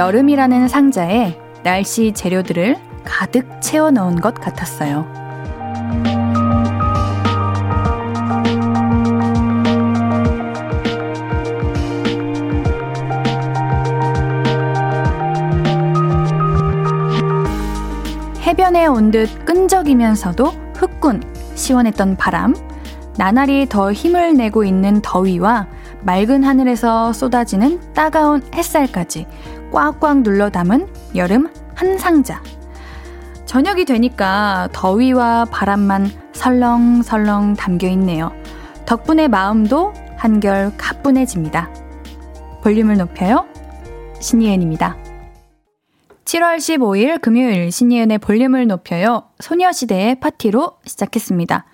여름이라는 상자에 날씨 재료들을 가득 채워 넣은 것 같았어요. 해변에 온 듯 끈적이면서도 후끈 시원했던 바람, 나날이 더 힘을 내고 있는 더위와 맑은 하늘에서 쏟아지는 따가운 햇살까지 꽉꽉 눌러 담은 여름 한 상자. 저녁이 되니까 더위와 바람만 설렁설렁 담겨 있네요. 덕분에 마음도 한결 가뿐해집니다. 볼륨을 높여요. 신이은입니다. 7월 15일 금요일 신예은의 볼륨을 높여요. 소녀시대의 파티로 시작했습니다.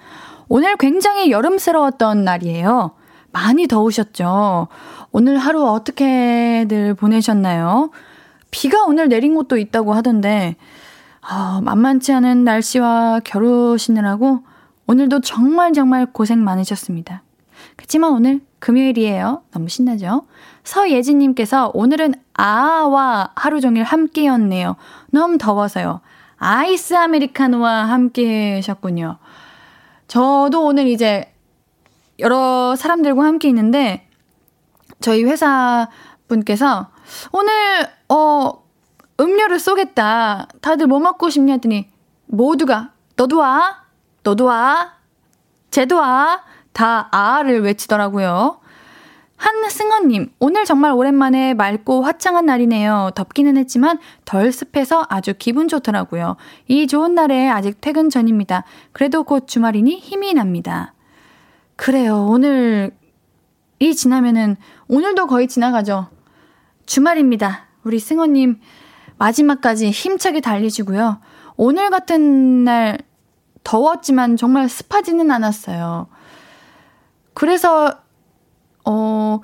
오늘 굉장히 여름스러웠던 날이에요. 많이 더우셨죠? 오늘 하루 어떻게들 보내셨나요? 비가 오늘 내린 곳도 있다고 하던데, 아, 만만치 않은 날씨와 겨루시느라고 오늘도 정말 정말 고생 많으셨습니다. 그치만 오늘 금요일이에요. 너무 신나죠? 서예진님께서 오늘은 아와 하루 종일 함께였네요. 너무 더워서요. 아이스 아메리카노와 함께 하셨군요. 저도 오늘 이제 여러 사람들과 함께 있는데 저희 회사 분께서 오늘 어 음료를 쏘겠다. 다들 뭐 먹고 싶냐 했더니 모두가 너도 와. 너도 와. 쟤도 와. 다 아를 외치더라고요. 한승헌님, 오늘 정말 오랜만에 맑고 화창한 날이네요. 덥기는 했지만 덜 습해서 아주 기분 좋더라고요. 이 좋은 날에 아직 퇴근 전입니다. 그래도 곧 주말이니 힘이 납니다. 그래요. 오늘이 지나면은, 오늘도 거의 지나가죠. 주말입니다. 우리 승헌님, 마지막까지 힘차게 달리시고요. 오늘 같은 날 더웠지만 정말 습하지는 않았어요. 그래서 어,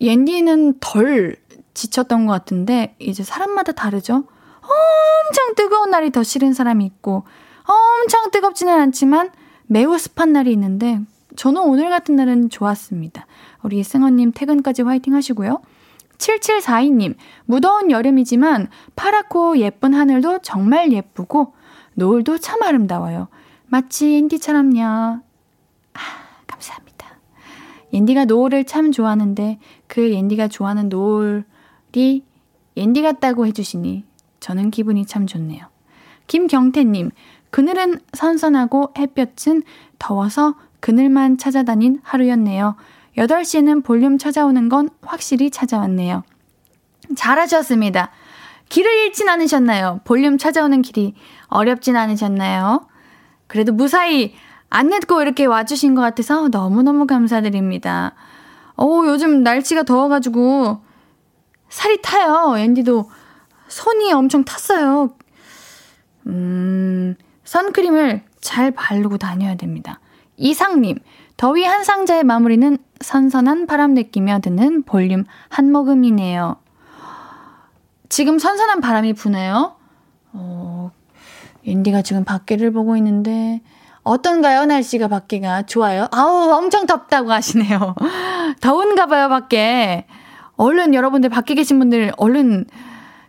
옌디는 덜 지쳤던 것 같은데, 이제 사람마다 다르죠? 엄청 뜨거운 날이 더 싫은 사람이 있고, 엄청 뜨겁지는 않지만 매우 습한 날이 있는데, 저는 오늘 같은 날은 좋았습니다. 우리 승원님 퇴근까지 화이팅 하시고요. 7742님, 무더운 여름이지만 파랗고 예쁜 하늘도 정말 예쁘고, 노을도 참 아름다워요. 마치 앤디처럼요. 아, 감사합니다. 옌디가 노을을 참 좋아하는데 그 옌디가 좋아하는 노을이 옌디 같다고 해주시니 저는 기분이 참 좋네요. 김경태님, 그늘은 선선하고 햇볕은 더워서 그늘만 찾아다닌 하루였네요. 8시에는 볼륨 찾아오는 건 확실히 찾아왔네요. 잘하셨습니다. 길을 잃진 않으셨나요? 볼륨 찾아오는 길이 어렵진 않으셨나요? 그래도 무사히 안 늦고 이렇게 와주신 것 같아서 너무너무 감사드립니다. 오, 요즘 날씨가 더워가지고 살이 타요. 앤디도 손이 엄청 탔어요. 음, 선크림을 잘 바르고 다녀야 됩니다. 이상님, 더위 한 상자의 마무리는 선선한 바람 느끼며 듣는 볼륨 한 모금이네요. 지금 선선한 바람이 부네요. 어, 앤디가 지금 밖에를 보고 있는데, 어떤가요? 날씨가 밖에가 좋아요? 아우, 엄청 덥다고 하시네요. 더운가 봐요, 밖에. 얼른 여러분들 밖에 계신 분들 얼른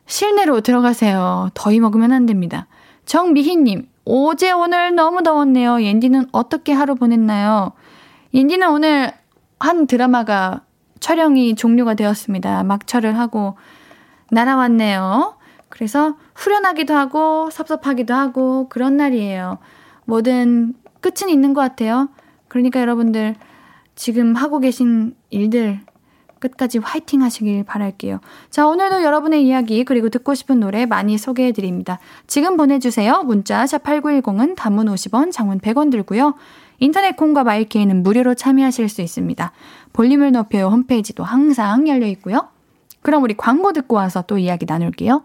실내로 들어가세요. 더위 먹으면 안 됩니다. 정미희님, 어제 오늘 너무 더웠네요. 옌디는 어떻게 하루 보냈나요? 옌디는 오늘 한 드라마가 촬영이 종료가 되었습니다. 막철을 하고 날아왔네요. 그래서 후련하기도 하고 섭섭하기도 하고 그런 날이에요. 뭐든 끝은 있는 것 같아요. 그러니까 여러분들 지금 하고 계신 일들 끝까지 화이팅 하시길 바랄게요. 자, 오늘도 여러분의 이야기 그리고 듣고 싶은 노래 많이 소개해 드립니다. 지금 보내 주세요. 문자 샵 8910은 단문 50원, 장문 100원 들고요. 인터넷 콩과 마이케이는 무료로 참여하실 수 있습니다. 볼륨을 높여요 홈페이지도 항상 열려 있고요. 그럼 우리 광고 듣고 와서 또 이야기 나눌게요.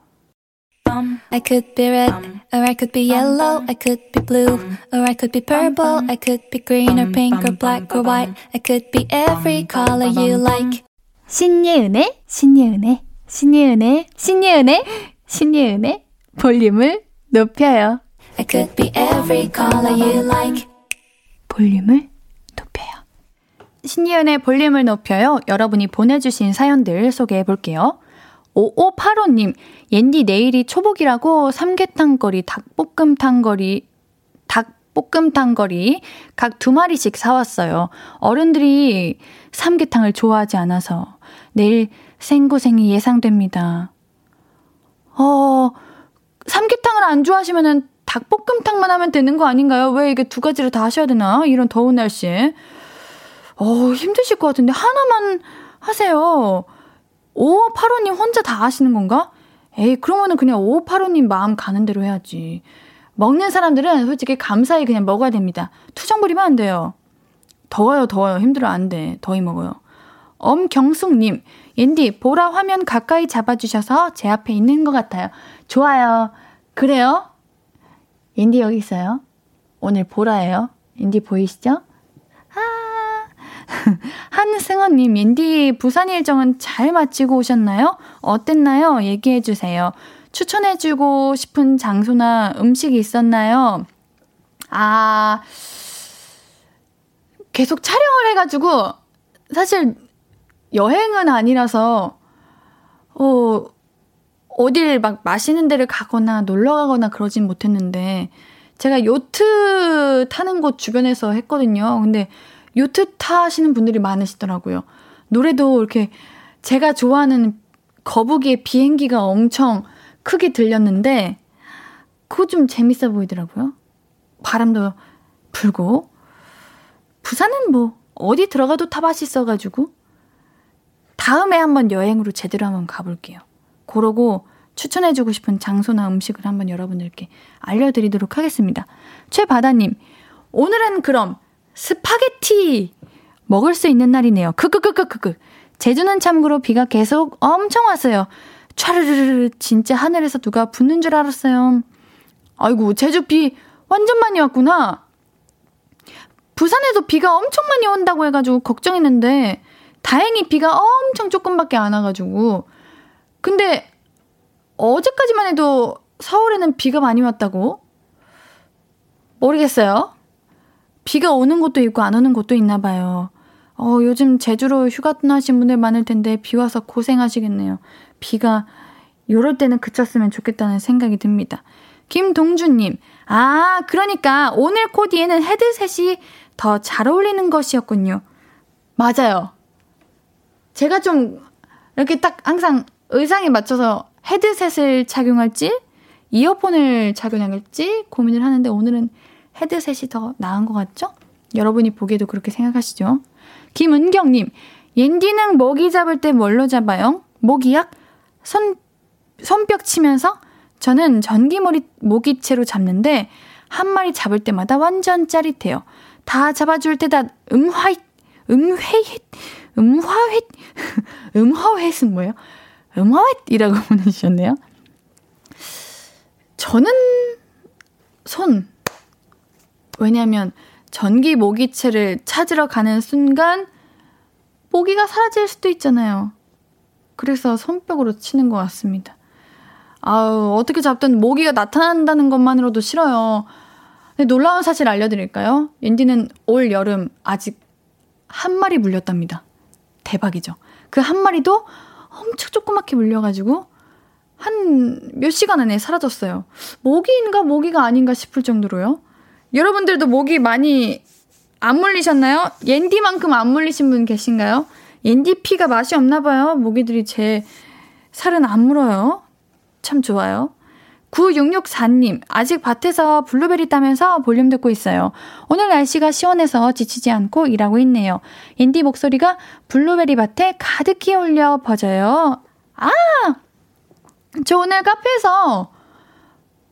I could be red, or I could be yellow, I could be blue, or I could be purple, I could be green or pink or black or white, I could be every color you like. 신예은의, 신예은의, 신예은의, 신예은의, 신예은의 볼륨을 높여요. I could be every color you like. 볼륨을 높여요. 신예은의 볼륨을 높여요. 여러분이 보내주신 사연들 소개해 볼게요. 5585님, 옌디 내일이 초복이라고 삼계탕거리, 닭볶음탕거리, 닭볶음탕거리 각 두 마리씩 사왔어요. 어른들이 삼계탕을 좋아하지 않아서 내일 생고생이 예상됩니다. 어, 삼계탕을 안 좋아하시면은 닭볶음탕만 하면 되는 거 아닌가요? 왜 이게 두 가지를 다 하셔야 되나? 이런 더운 날씨에. 어, 힘드실 것 같은데 하나만 하세요. 5585님 혼자 다 하시는 건가? 에이, 그러면은 그냥 5585님 마음 가는 대로 해야지. 먹는 사람들은 솔직히 감사히 그냥 먹어야 됩니다. 투정 부리면 안 돼요. 더워요, 더워요. 힘들어, 안 돼. 더위 먹어요. 엄경숙님, 옌디, 보라 화면 가까이 잡아주셔서 제 앞에 있는 것 같아요. 좋아요. 그래요? 옌디 여기 있어요. 오늘 보라예요. 옌디 보이시죠? 아, 한승원님, 옌디 부산 일정은 잘 마치고 오셨나요? 어땠나요? 얘기해주세요. 추천해주고 싶은 장소나 음식이 있었나요? 아, 계속 촬영을 해가지고, 사실 여행은 아니라서, 어, 어딜 막 맛있는 데를 가거나 놀러 가거나 그러진 못했는데, 제가 요트 타는 곳 주변에서 했거든요. 근데 요트 타시는 분들이 많으시더라고요. 노래도 이렇게 제가 좋아하는 거북이의 비행기가 엄청 크게 들렸는데, 그거 좀 재밌어 보이더라고요. 바람도 불고. 부산은 뭐, 어디 들어가도 다 맛있어가지고. 다음에 한번 여행으로 제대로 한번 가볼게요. 그러고 추천해주고 싶은 장소나 음식을 한번 여러분들께 알려드리도록 하겠습니다. 최바다님, 오늘은 그럼 스파게티 먹을 수 있는 날이네요. 크크크크크크. 제주는 참고로 비가 계속 엄청 왔어요. 촤르르르 진짜 하늘에서 누가 붓는 줄 알았어요. 아이고 제주 비 완전 많이 왔구나. 부산에도 비가 엄청 많이 온다고 해가지고 걱정했는데 다행히 비가 엄청 조금밖에 안 와가지고 근데 어제까지만 해도 서울에는 비가 많이 왔다고? 모르겠어요. 비가 오는 곳도 있고 안 오는 곳도 있나 봐요. 어, 요즘 제주로 휴가 떠나신 분들 많을 텐데 비 와서 고생하시겠네요. 비가 요럴 때는 그쳤으면 좋겠다는 생각이 듭니다. 김동준님, 아, 그러니까 오늘 코디에는 헤드셋이 더 잘 어울리는 것이었군요. 맞아요. 제가 좀 이렇게 딱 항상 의상에 맞춰서 헤드셋을 착용할지 이어폰을 착용할지 고민을 하는데 오늘은 헤드셋이 더 나은 것 같죠? 여러분이 보기에도 그렇게 생각하시죠? 김은경님, 옌디는 모기 잡을 때 뭘로 잡아요? 모기약? 손, 손뼉 치면서? 저는 전기모리 모기채로 잡는데 한 마리 잡을 때마다 완전 짜릿해요. 다 잡아줄 때다 음화잇, 음회잇, 음화잇, 음화잇은 뭐예요? 음화잇이라고 보내주셨네요. 저는 손. 왜냐면 전기 모기채를 찾으러 가는 순간 모기가 사라질 수도 있잖아요. 그래서 손뼉으로 치는 것 같습니다. 아우, 어떻게 잡든 모기가 나타난다는 것만으로도 싫어요. 근데 놀라운 사실 알려드릴까요? 앤디는 올 여름 아직 한 마리 물렸답니다. 대박이죠. 그 한 마리도 엄청 조그맣게 물려가지고 한 몇 시간 안에 사라졌어요. 모기인가 모기가 아닌가 싶을 정도로요. 여러분들도 모기 많이 안 물리셨나요? 옌디만큼 안 물리신 분 계신가요? 인디 피가 맛이 없나 봐요. 모기들이 제 살은 안 물어요. 참 좋아요. 9664님, 아직 밭에서 블루베리 따면서 볼륨 듣고 있어요. 오늘 날씨가 시원해서 지치지 않고 일하고 있네요. 인디 목소리가 블루베리 밭에 가득히 울려 퍼져요. 아! 저 오늘 카페에서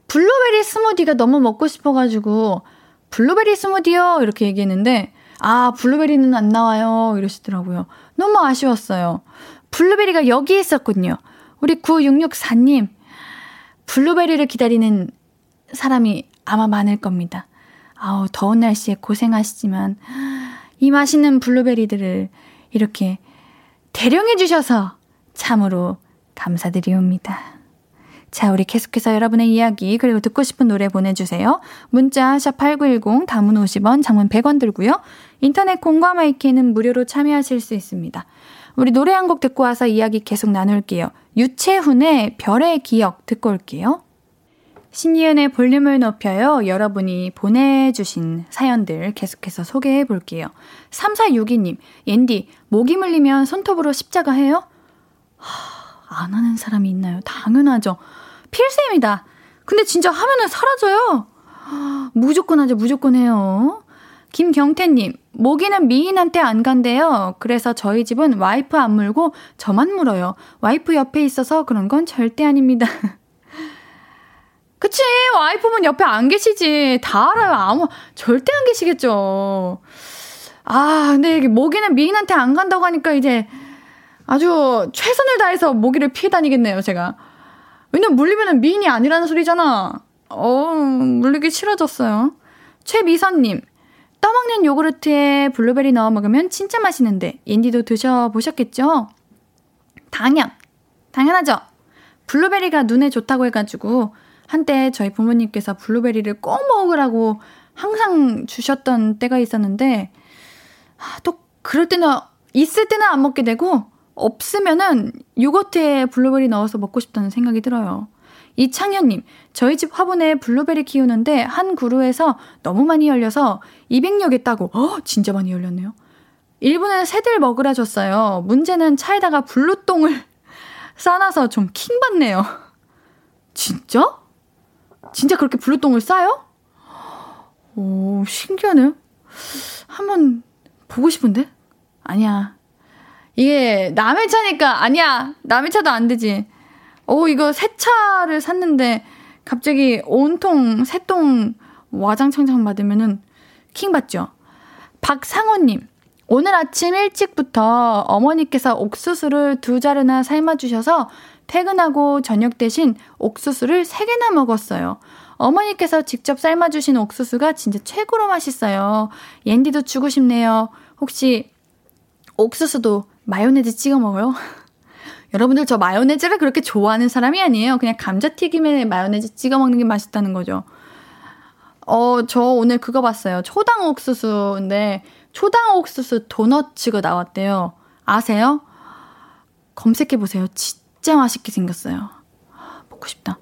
블루베리 스무디가 너무 먹고 싶어가지고, 블루베리 스무디요! 이렇게 얘기했는데, 아, 블루베리는 안 나와요. 이러시더라고요. 너무 아쉬웠어요. 블루베리가 여기 있었군요. 우리 9664님, 블루베리를 기다리는 사람이 아마 많을 겁니다. 아우, 더운 날씨에 고생하시지만, 이 맛있는 블루베리들을 이렇게 대령해 주셔서 참으로 감사드리옵니다. 자, 우리 계속해서 여러분의 이야기, 그리고 듣고 싶은 노래 보내주세요. 문자, 샵8910, 단문 50원, 장문 100원 들고요. 인터넷 콩과 my K는 무료로 참여하실 수 있습니다. 우리 노래 한 곡 듣고 와서 이야기 계속 나눌게요. 유채훈의 별의 기억 듣고 올게요. 신예은의 볼륨을 높여요. 여러분이 보내주신 사연들 계속해서 소개해 볼게요. 3462님, 옌디, 모기 물리면 손톱으로 십자가 해요? 하, 안 하는 사람이 있나요? 당연하죠. 필수입니다. 근데 진짜 하면은 사라져요. 무조건 하죠, 무조건 해요. 김경태님, 모기는 미인한테 안 간대요. 그래서 저희 집은 와이프 안 물고 저만 물어요. 와이프 옆에 있어서 그런 건 절대 아닙니다. 그치, 와이프분 옆에 안 계시지. 다 알아요. 아무, 절대 안 계시겠죠. 아, 근데 이게 모기는 미인한테 안 간다고 하니까 이제 아주 최선을 다해서 모기를 피해 다니겠네요, 제가. 왜냐면 물리면은 미인이 아니라는 소리잖아. 어, 물리기 싫어졌어요. 최미선님, 떠먹는 요구르트에 블루베리 넣어 먹으면 진짜 맛있는데, 옌디도 드셔보셨겠죠? 당연, 당연하죠. 블루베리가 눈에 좋다고 해가지고, 한때 저희 부모님께서 블루베리를 꼭 먹으라고 항상 주셨던 때가 있었는데, 아, 또 그럴 때는, 있을 때는 안 먹게 되고, 없으면은 요거트에 블루베리 넣어서 먹고 싶다는 생각이 들어요. 이창현님, 저희 집 화분에 블루베리 키우는데 한 그루에서 너무 많이 열려서 200여 개 따고, 어, 진짜 많이 열렸네요. 일부는 새들 먹으라 줬어요. 문제는 차에다가 블루똥을 싸놔서 좀 킹받네요. 진짜? 진짜 그렇게 블루똥을 싸요? 오, 신기하네요. 한번 보고 싶은데? 아니야. 이게 남의 차니까 아니야. 남의 차도 안 되지. 오 이거 새 차를 샀는데 갑자기 온통 새똥 와장창창 받으면은 킹 받죠. 박상호님 오늘 아침 일찍부터 어머니께서 옥수수를 두 자루나 삶아주셔서 퇴근하고 저녁 대신 옥수수를 세 개나 먹었어요. 어머니께서 직접 삶아주신 옥수수가 진짜 최고로 맛있어요. 옌디도 주고 싶네요. 혹시 옥수수도 마요네즈 찍어 먹어요? 여러분들 저 마요네즈를 그렇게 좋아하는 사람이 아니에요. 그냥 감자튀김에 마요네즈 찍어 먹는 게 맛있다는 거죠. 어, 저 오늘 그거 봤어요. 초당 옥수수인데 초당 옥수수 도너츠가 나왔대요. 아세요? 검색해 보세요. 진짜 맛있게 생겼어요. 먹고 싶다.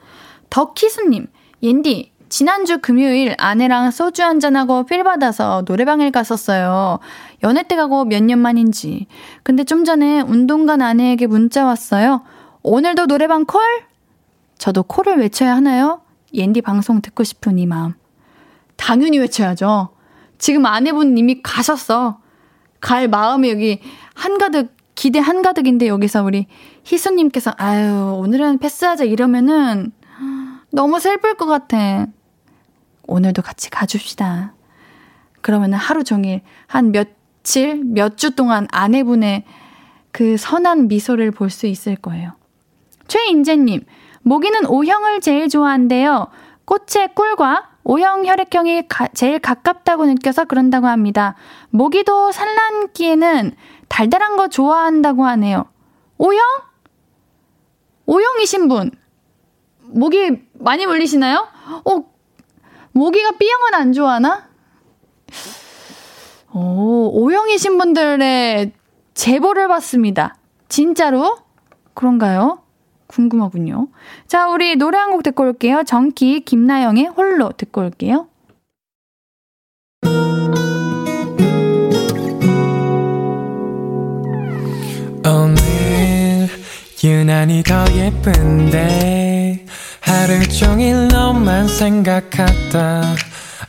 덕희수님, 옌디, 지난주 금요일 아내랑 소주 한잔하고 필 받아서 노래방을 갔었어요. 연애 때 가고 몇 년 만인지. 근데 좀 전에 운동 간 아내에게 문자 왔어요. 오늘도 노래방 콜? 저도 콜을 외쳐야 하나요? 옌디 방송 듣고 싶은 이 마음. 당연히 외쳐야죠. 지금 아내분 이미 가셨어. 갈 마음이 여기 한가득, 기대 한가득인데 여기서 우리 희수님께서, 아유, 오늘은 패스하자 이러면은 너무 슬플 것 같아. 오늘도 같이 가줍시다. 그러면 하루 종일 한 며칠, 몇 주 동안 아내분의 그 선한 미소를 볼 수 있을 거예요. 최인재님, 모기는 O형을 제일 좋아한대요. 꽃의 꿀과 O형 혈액형이 가, 제일 가깝다고 느껴서 그런다고 합니다. 모기도 산란기에는 달달한 거 좋아한다고 하네요. O형? O형이신 분. 모기 많이 물리시나요? 어, 모기가 B형은 안 좋아하나? 오, O형이신 분들의 제보를 받습니다. 진짜로? 그런가요? 궁금하군요. 자, 우리 노래 한 곡 듣고 올게요. 정키 김나영의 홀로 듣고 올게요. 오늘 유난히 더 예쁜데 하루 종일 너만 생각하다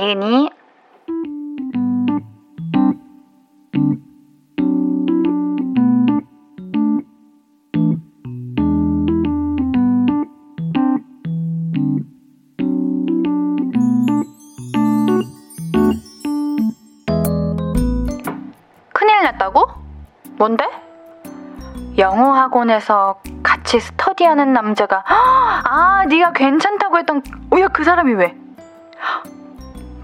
예니 큰일 났다고? 뭔데? 영어 학원에서 같이 스터디하는 남자가 아 네가 괜찮다고 했던 어, 야그 사람이 왜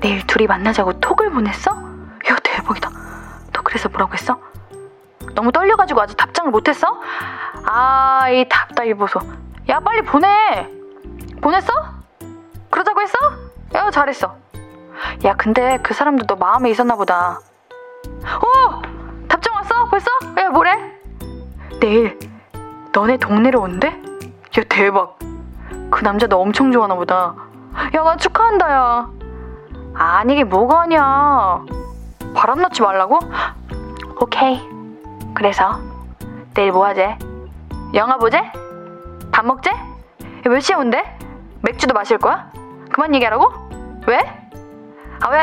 내일 둘이 만나자고 톡을 보냈어? 야 대박이다. 너 그래서 뭐라고 했어? 너무 떨려가지고 아직 답장을 못했어? 아 이 답답이 보소. 야 빨리 보내. 보냈어? 그러자고 했어? 야 잘했어. 야 근데 그 사람도 너 마음에 있었나 보다. 어 답장 왔어 벌써? 야 뭐래? 내일 너네 동네로 온대? 야 대박 그 남자 너 엄청 좋아하나 보다 야 나 축하한다 야 아니 이게 뭐가 아니야 바람 넣지 말라고? 오케이 그래서 내일 뭐 하재? 영화 보재? 밥 먹재? 몇 시에 온대? 맥주도 마실 거야? 그만 얘기하라고? 왜? 아 왜?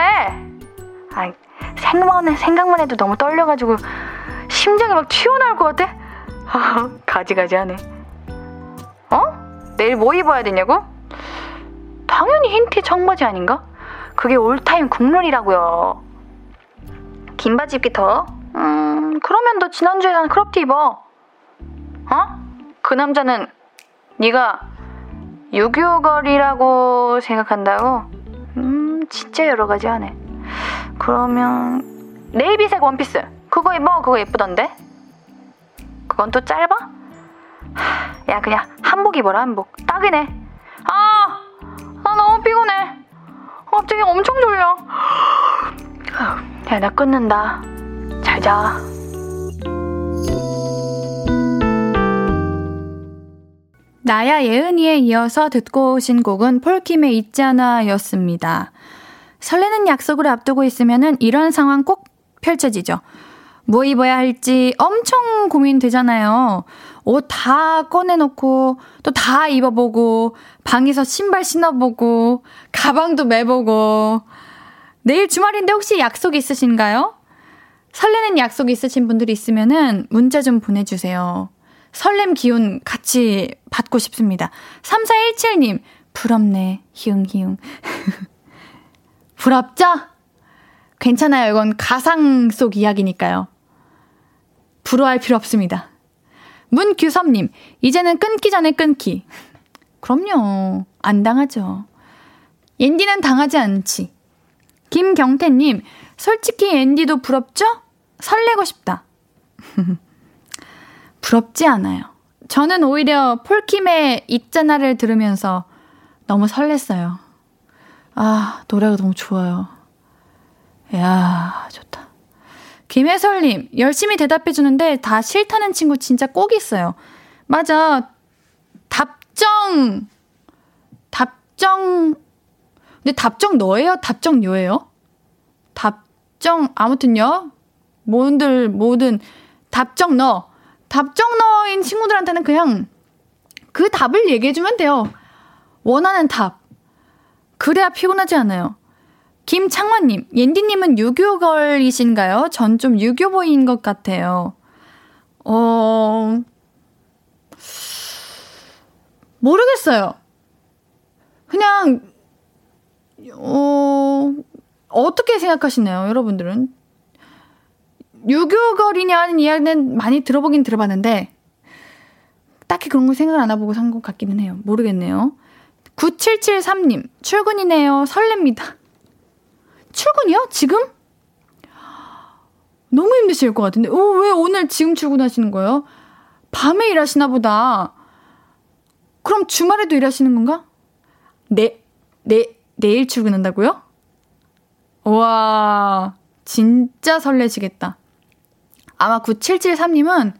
아 생각만, 생각만 해도 너무 떨려가지고 심장이 막 튀어나올 것 같아 가지가지 하네. 어? 내일 뭐 입어야 되냐고? 당연히 흰 티 청바지 아닌가? 그게 all-time 국룰이라고요. 긴 바지 입기 더워? 음, 그러면 너 지난주에 산 crop티 입어. 어? 그 남자는 네가 유교걸이라고 생각한다고? 음, 진짜 여러 가지 하네. 그러면 네이비색 원피스 그거 입어 그거 예쁘던데? 그건 또 짧아? 야 그냥 한복 입어라 한복 딱이네 아! 나 너무 피곤해 갑자기 엄청 졸려 야 나 끊는다 잘 자 나야 예은이에 이어서 듣고 오신 곡은 폴킴의 있잖아 였습니다. 설레는 약속을 앞두고 있으면 이런 상황 꼭 펼쳐지죠. 뭐 입어야 할지 엄청 고민되잖아요. 옷 다 꺼내놓고, 또 다 입어보고, 방에서 신발 신어보고, 가방도 매보고. 내일 주말인데 혹시 약속 있으신가요? 설레는 약속 있으신 분들이 있으면은 문자 좀 보내주세요. 설렘 기운 같이 받고 싶습니다. 3417님, 부럽네. 희웅희웅. 부럽죠? 괜찮아요. 이건 가상 속 이야기니까요. 부러워할 필요 없습니다. 문규섭님, 이제는 끊기 전에 끊기. 그럼요. 안 당하죠. 옌디는 당하지 않지. 김경태님, 솔직히 앤디도 부럽죠? 설레고 싶다. 부럽지 않아요. 저는 오히려 폴킴의 있잖아를 들으면서 너무 설렜어요. 아, 노래가 너무 좋아요. 야 좋다. 김혜설님, 열심히 대답해주는데 다 싫다는 친구 진짜 꼭 있어요. 맞아. 답정. 답정. 근데 답정 너예요? 답정 요예요? 답정, 아무튼요. 뭐들, 뭐든, 답정 너. 답정 너인 친구들한테는 그냥 그 답을 얘기해주면 돼요. 원하는 답. 그래야 피곤하지 않아요. 김창원님, 옌디님은 유교걸이신가요? 전 좀 유교보인 것 같아요. 어, 모르겠어요. 그냥, 어, 어떻게 생각하시나요, 여러분들은? 유교걸이냐는 이야기는 많이 들어보긴 들어봤는데, 딱히 그런 거 생각 안 해보고 산 것 같기는 해요. 모르겠네요. 9773님, 출근이네요. 설렙니다. 출근이요? 지금? 너무 힘드실 것 같은데. 어, 왜 오늘 지금 출근하시는 거예요? 밤에 일하시나 보다. 그럼 주말에도 일하시는 건가? 내, 내, 내일 출근한다고요? 와, 진짜 설레시겠다. 아마 9773님은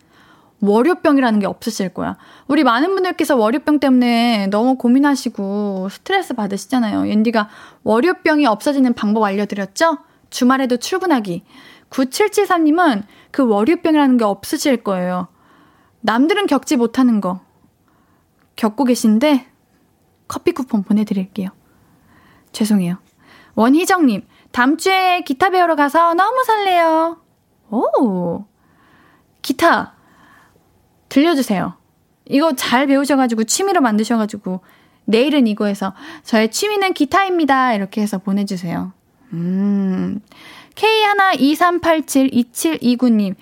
월요병이라는 게 없으실 거야. 우리 많은 분들께서 월요병 때문에 너무 고민하시고 스트레스 받으시잖아요. 옌디가 월요병이 없어지는 방법 알려드렸죠? 주말에도 출근하기. 9773님은 그 월요병이라는 게 없으실 거예요. 남들은 겪지 못하는 거 겪고 계신데 커피 쿠폰 보내드릴게요. 죄송해요. 원희정님, 다음 주에 기타 배우러 가서 너무 설레요. 오, 기타 들려주세요. 이거 잘 배우셔가지고 취미로 만드셔가지고 내일은 이거 해서 저의 취미는 기타입니다. 이렇게 해서 보내주세요. 음. K123872729님.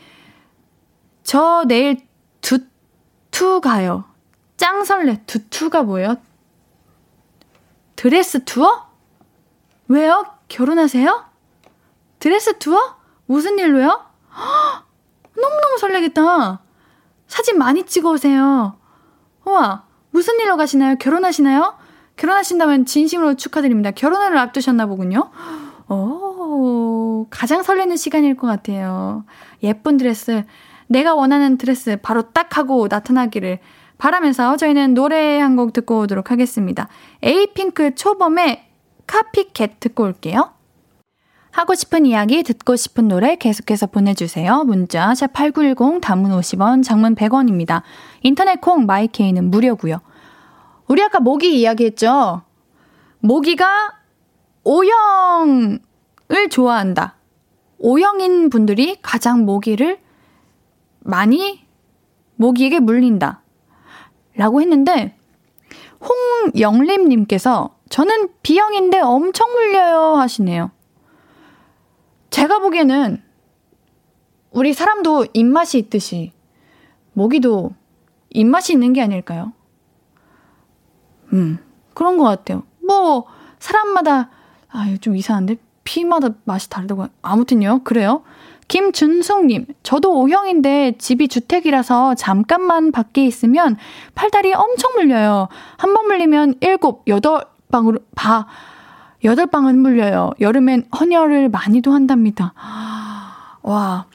저 내일 두투 가요. 짱 설레. 두투가 뭐예요? 드레스 투어? 왜요? 결혼하세요? 드레스 투어? 무슨 일로요? 허, 너무너무 설레겠다. 사진 많이 찍어 오세요. 우와, 무슨 일로 가시나요? 결혼하시나요? 결혼하신다면 진심으로 축하드립니다. 결혼을 앞두셨나 보군요. 오, 가장 설레는 시간일 것 같아요. 예쁜 드레스, 내가 원하는 드레스 바로 딱 하고 나타나기를 바라면서 저희는 노래 한 곡 듣고 오도록 하겠습니다. 에이핑크 초봄의 Copycat 듣고 올게요. 하고 싶은 이야기, 듣고 싶은 노래 계속해서 보내주세요. 문자 샵8910 단문 50원, 장문 100원입니다. 인터넷 콩 마이케이는 무료고요. 우리 아까 모기 이야기했죠? 모기가 O형을 좋아한다. O형인 분들이 가장 모기를 많이 모기에게 물린다. 라고 했는데, 홍영림님께서 저는 B형인데 엄청 물려요 하시네요. 제가 보기에는 우리 사람도 입맛이 있듯이 모기도 입맛이 있는 게 아닐까요? 음, 그런 것 같아요. 뭐, 사람마다, 아, 좀 이상한데? 피마다 맛이 다르다고. 아무튼요, 그래요. 김준숙님, 저도 O형인데 집이 주택이라서 잠깐만 밖에 있으면 팔다리 엄청 물려요. 한 번 물리면 일곱, 여덟 방으로, 바, 여덟 방은 물려요. 여름엔 헌혈을 많이도 한답니다. 와.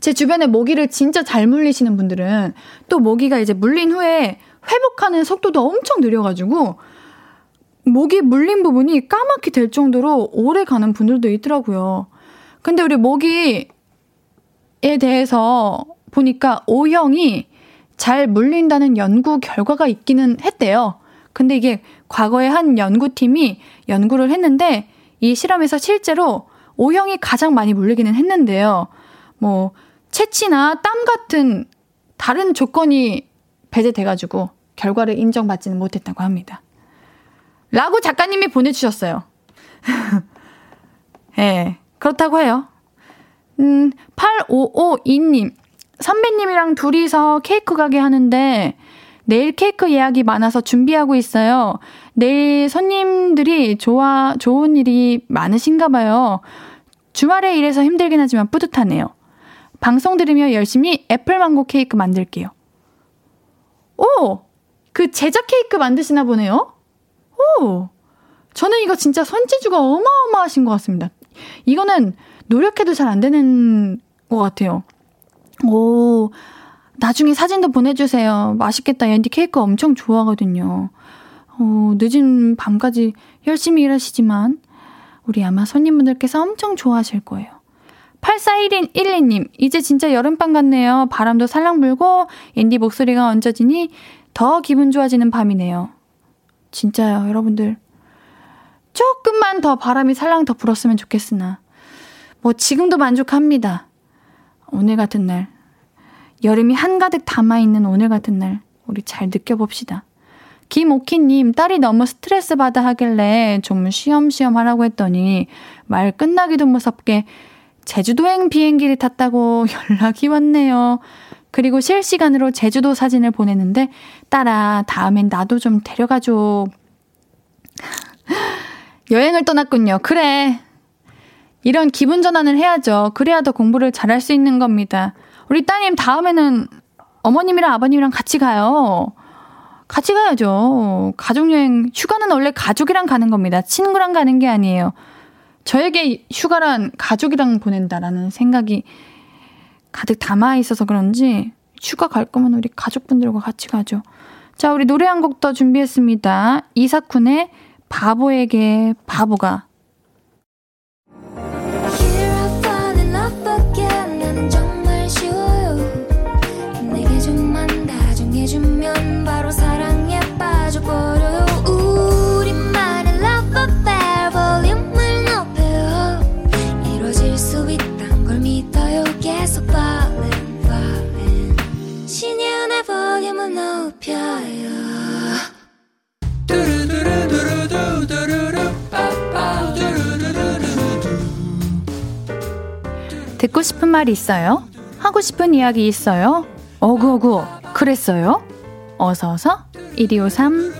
제 주변에 모기를 진짜 잘 물리시는 분들은 또 모기가 이제 물린 후에 회복하는 속도도 엄청 느려가지고 모기 물린 부분이 까맣게 될 정도로 오래 가는 분들도 있더라고요. 근데 우리 모기에 대해서 보니까 O형이 잘 물린다는 연구 결과가 있기는 했대요. 근데 이게 과거에 한 연구팀이 연구를 했는데 이 실험에서 실제로 O형이 가장 많이 물리기는 했는데요. 뭐 채취나 땀 같은 다른 조건이 배제돼가지고 결과를 인정받지는 못했다고 합니다. 라고 작가님이 보내주셨어요. 예, 네, 그렇다고 해요. 음, 8552님. 선배님이랑 둘이서 케이크 가게 하는데 내일 케이크 예약이 많아서 준비하고 있어요. 내일 손님들이 좋아, 좋은 일이 많으신가 봐요. 주말에 일해서 힘들긴 하지만 뿌듯하네요. 방송 들으며 열심히 애플망고 케이크 만들게요. 오! 그 제작 케이크 만드시나 보네요? 오! 저는 이거 진짜 손재주가 어마어마하신 것 같습니다. 이거는 노력해도 잘 안 되는 것 같아요. 오, 나중에 사진도 보내주세요. 맛있겠다. 앤디 케이크 엄청 좋아하거든요. 어, 늦은 밤까지 열심히 일하시지만, 우리 아마 손님분들께서 엄청 좋아하실 거예요. 8412님, 이제 진짜 여름밤 같네요. 바람도 살랑 불고, 앤디 목소리가 얹어지니 더 기분 좋아지는 밤이네요. 진짜요, 여러분들. 조금만 더 바람이 살랑 더 불었으면 좋겠으나, 뭐 지금도 만족합니다. 오늘 같은 날, 여름이 한가득 담아있는 오늘 같은 날, 우리 잘 느껴봅시다. 김오키님, 딸이 너무 스트레스 받아 하길래 좀 쉬엄쉬엄 하라고 했더니 말 끝나기도 무섭게 제주도행 비행기를 탔다고 연락이 왔네요. 그리고 실시간으로 제주도 사진을 보냈는데, 딸아, 다음엔 나도 좀 데려가줘. 여행을 떠났군요. 그래. 이런 기분 전환을 해야죠. 그래야 더 공부를 잘할 수 있는 겁니다. 우리 따님 다음에는 어머님이랑 아버님이랑 같이 가요. 같이 가야죠. 가족여행, 휴가는 원래 가족이랑 가는 겁니다. 친구랑 가는 게 아니에요. 저에게 휴가란 가족이랑 보낸다라는 생각이 가득 담아 있어서 그런지 휴가 갈 거면 우리 가족분들과 같이 가죠. 자, 우리 노래 한 곡 더 준비했습니다. 이사쿤의 바보에게 바보가 듣고 싶은 말 있어요? 하고 싶은 이야기 있어요? 어구어구, 그랬어요? 어서어서 1253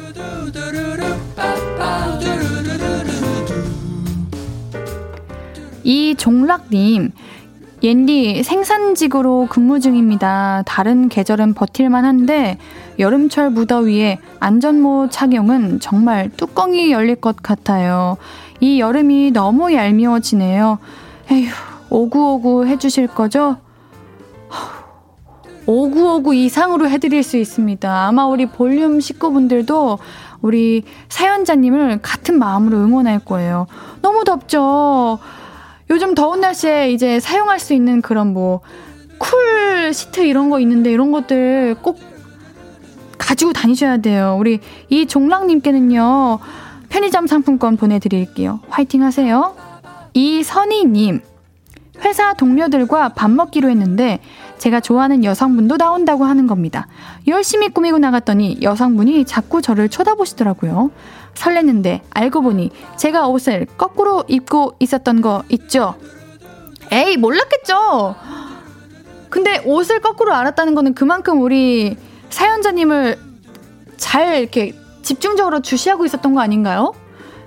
이종락님 옌디 생산직으로 근무 중입니다. 다른 계절은 버틸만 한데 여름철 무더위에 안전모 착용은 정말 뚜껑이 열릴 것 같아요. 이 여름이 너무 얄미워지네요. 에휴, 오구오구 해주실 거죠? 오구오구 이상으로 해드릴 수 있습니다. 아마 우리 볼륨 식구분들도 우리 사연자님을 같은 마음으로 응원할 거예요. 너무 덥죠? 요즘 더운 날씨에 이제 사용할 수 있는 그런 뭐, cool sheet 이런 거 있는데 이런 것들 꼭 가지고 다니셔야 돼요. 우리 이 종랑님께는요, 편의점 상품권 보내드릴게요. 화이팅 하세요. 이선희님, 회사 동료들과 밥 먹기로 했는데 제가 좋아하는 여성분도 나온다고 하는 겁니다. 열심히 꾸미고 나갔더니 여성분이 자꾸 저를 쳐다보시더라고요. 설렜는데 알고 보니 제가 옷을 거꾸로 입고 있었던 거 있죠? 에이, 몰랐겠죠? 근데 옷을 거꾸로 알았다는 거는 그만큼 우리 사연자님을 잘 이렇게 집중적으로 주시하고 있었던 거 아닌가요?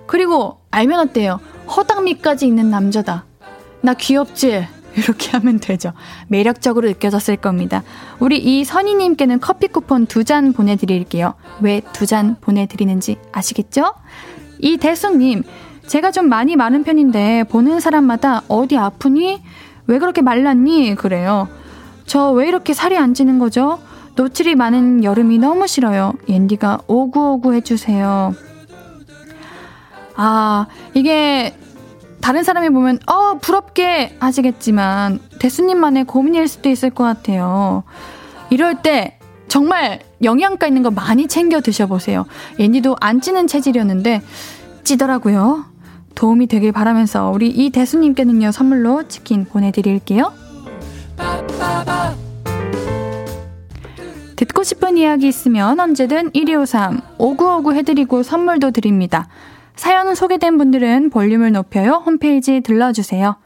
그리고 알면 어때요? 허당미까지 있는 남자다. 나 귀엽지? 이렇게 하면 되죠. 매력적으로 느껴졌을 겁니다. 우리 이 선희님께는 커피 쿠폰 두 잔 보내드릴게요. 왜 두 잔 보내드리는지 아시겠죠? 이 대숙님, 제가 좀 많이 마른 편인데 보는 사람마다 어디 아프니? 왜 그렇게 말랐니? 그래요. 저 왜 이렇게 살이 안 찌는 거죠? 노출이 많은 여름이 너무 싫어요. 옌디가 오구오구 해주세요. 아, 이게 다른 사람이 보면 어 부럽게 하시겠지만 대수님만의 고민일 수도 있을 것 같아요. 이럴 때 정말 영양가 있는 거 많이 챙겨 드셔보세요. 옌디도 안 찌는 체질이었는데 찌더라고요. 도움이 되길 바라면서 우리 이 대수님께는요 선물로 치킨 보내드릴게요. 듣고 싶은 이야기 있으면 언제든 1253 5959 해드리고 선물도 드립니다. 사연 소개된 분들은 볼륨을 높여요 홈페이지 들러주세요.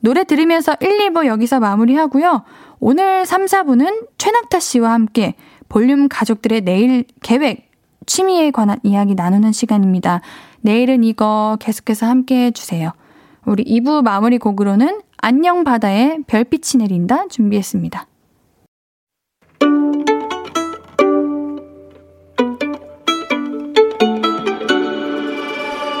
노래 들으면서 1, 2부 여기서 마무리하고요. 오늘 3, 4부는 최낙타 씨와 함께 볼륨 가족들의 내일 계획, 취미에 관한 이야기 나누는 시간입니다. 내일은 이거 계속해서 함께 해주세요. 우리 2부 마무리 곡으로는 안녕 바다에 별빛이 내린다 준비했습니다.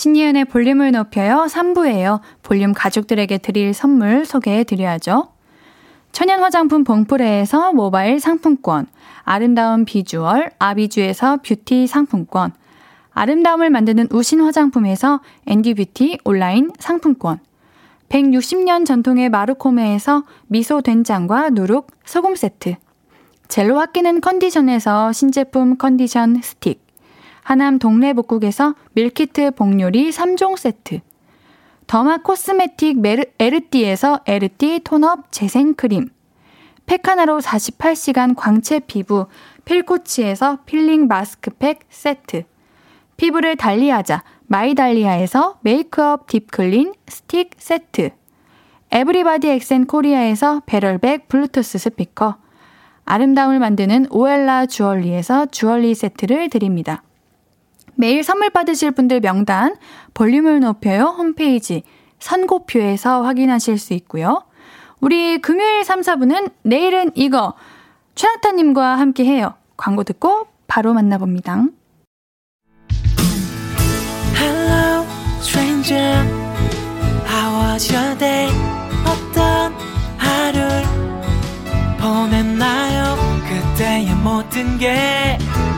신예은의 볼륨을 높여요 3부예요. 볼륨 가족들에게 드릴 선물 소개해 드려야죠. 천연 화장품 봉프레에서 모바일 상품권, 아름다운 비주얼 아비주에서 뷰티 상품권, 아름다움을 만드는 우신 화장품에서 앤디뷰티 온라인 상품권, 160년 전통의 마루코메에서 미소 된장과 누룩 소금 세트, 젤로 아끼는 컨디션에서 신제품 컨디션 스틱, 하남 동래복국에서 밀키트 복요리 3종 세트 derma cosmetic 메르, 에르띠에서 에르띠 tone-up 재생크림 팩하나로 48시간 광채 피부 필코치에서 필링 마스크팩 세트 피부를 달리하자 마이달리아에서 메이크업 deep clean 스틱 세트 everybody 엑센 코리아에서 barrel bag 블루투스 스피커 아름다움을 만드는 오엘라 주얼리에서 주얼리 세트를 드립니다. 매일 선물 받으실 분들 명단 볼륨을 높여요 홈페이지 선고표에서 확인하실 수 있고요. 우리 금요일 3, 4분은 내일은 이거 최낙타님과 함께 해요. 광고 듣고 바로 만나봅니다. Hello, stranger. How was your day? 어떤 하루를 보냈나요? 그때의 모든 게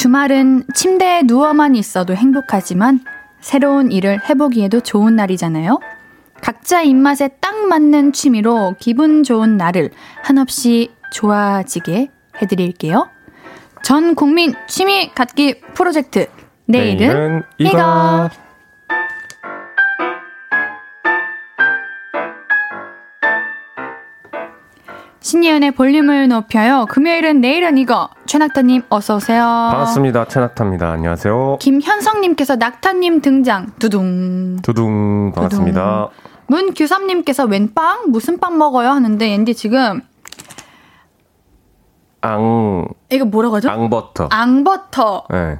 주말은 침대에 누워만 있어도 행복하지만 새로운 일을 해보기에도 좋은 날이잖아요. 각자 입맛에 딱 맞는 취미로 기분 좋은 날을 한없이 좋아지게 해드릴게요. 전 국민 취미 갖기 프로젝트. 내일은, 내일은 이거. 이거. 신예은의 볼륨을 높여요. 금요일은 내일은 이거. 최낙타님 어서 오세요. 반갑습니다. 최낙타입니다. 안녕하세요. 김현성님께서 낙타님 등장. 두둥. 두둥. 반갑습니다. 두둥. 문규삼님께서 웬 빵? 무슨 빵 먹어요? 하는데 앤디 지금 앙. 이거 뭐라고 하죠? 앙버터. 앙버터. 네.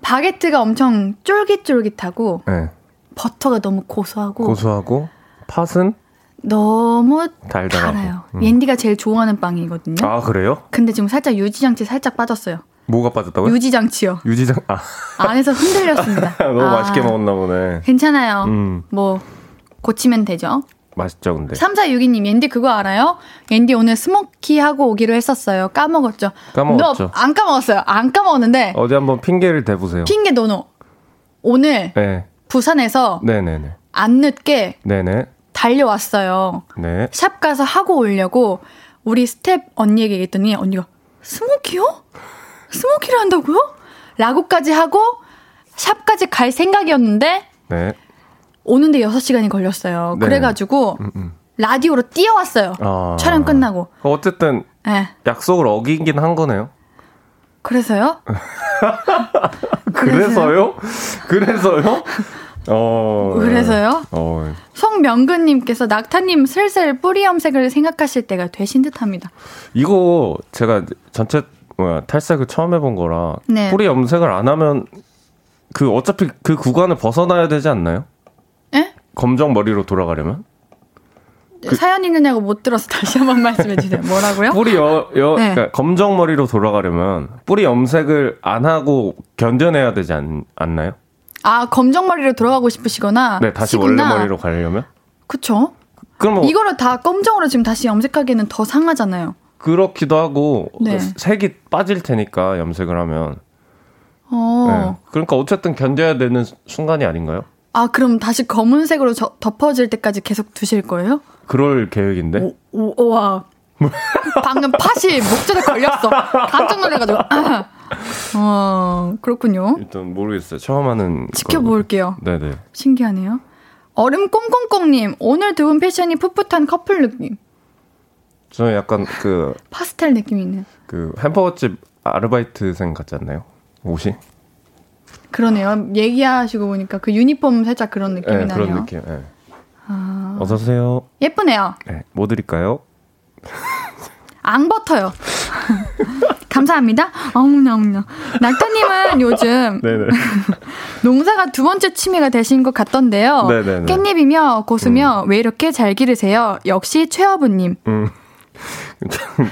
바게트가 엄청 쫄깃쫄깃하고 네. 버터가 너무 고소하고 고소하고 팥은 너무 달달하고. 달아요. 음. 옌디가 제일 좋아하는 빵이거든요. 아 그래요? 근데 지금 살짝 유지장치 살짝 빠졌어요. 뭐가 빠졌다고요? 유지장치요. 유지장 아 안에서 흔들렸습니다. 너무 아, 맛있게 먹었나 보네. 괜찮아요. 음. 뭐 고치면 되죠. 맛있죠, 근데. 3462님, 옌디 그거 알아요? 옌디 오늘 스모키 하고 오기로 했었어요. 까먹었죠? 까먹었죠. 안 까먹었어요. 안 까먹었는데. 어디 한번 핑계를 대보세요. 핑계 no no. 오늘 네. 부산에서 네네네. 안 늦게 네네. 달려왔어요. 네. 샵 가서 하고 오려고 우리 스태프 언니에게 얘기했더니 언니가 smoky요? smoky를 한다고요? 라고까지 하고 샵까지 갈 생각이었는데 네. 오는데 6시간이 걸렸어요. 네. 그래가지고 음, 음. 라디오로 뛰어왔어요. 아. 촬영 끝나고. 어쨌든 네. 약속을 어기긴 한 거네요. 그래서요? 그래서요? 그래서요? 어. 그래서요? 어. 송명근님께서 낙타님 슬슬 뿌리 염색을 생각하실 때가 되신 듯합니다. 이거 제가 전체 뭐야 탈색을 처음 해본 거라 네. 뿌리 염색을 안 하면 그 어차피 그 구간을 벗어나야 되지 않나요? 에? 검정 머리로 돌아가려면? 그, 사연 있느냐고 못 들어서 다시 한 번 말씀해 주세요. 뭐라고요? 뿌리 여, 여 네. 그러니까 검정 머리로 돌아가려면 뿌리 염색을 안 하고 견뎌내야 되지 않, 않나요? 아 검정 머리로 돌아가고 싶으시거나 네 다시 시구나. 원래 머리로 가려면 그쵸? 그럼 뭐, 이거를 다 검정으로 지금 다시 염색하기에는 더 상하잖아요. 그렇기도 하고 네. 색이 빠질 테니까 염색을 하면. 어. 네. 그러니까 어쨌든 견뎌야 되는 순간이 아닌가요? 아, 그럼 다시 검은색으로 저, 덮어질 때까지 계속 두실 거예요? 그럴 계획인데. 오, 오 와. 방금 팥이 목젖에 걸렸어. 깜짝 놀래가지고. 어, 그렇군요. 일단 모르겠어요. 처음 하는. 지켜볼게요. 네네. 신기하네요. 얼음 꽁꽁꽁님, 오늘 두 분 패션이 풋풋한 커플 느낌. 저는 약간 그. 파스텔 느낌이 있는. 그 햄버거집 아르바이트생 같지 않나요? 옷이? 그러네요. 얘기하시고 보니까 그 유니폼 살짝 그런 느낌이 네, 나네요. 그런 느낌. 네. 아... 어서 오세요. 예쁘네요. 네, 뭐 드릴까요? 앙버터요. 감사합니다. 어머나, 낙타님은 요즘 농사가 두 번째 취미가 되신 것 같던데요. 네네네. 깻잎이며 고수며 음. 왜 이렇게 잘 기르세요? 역시 최어부님. 음.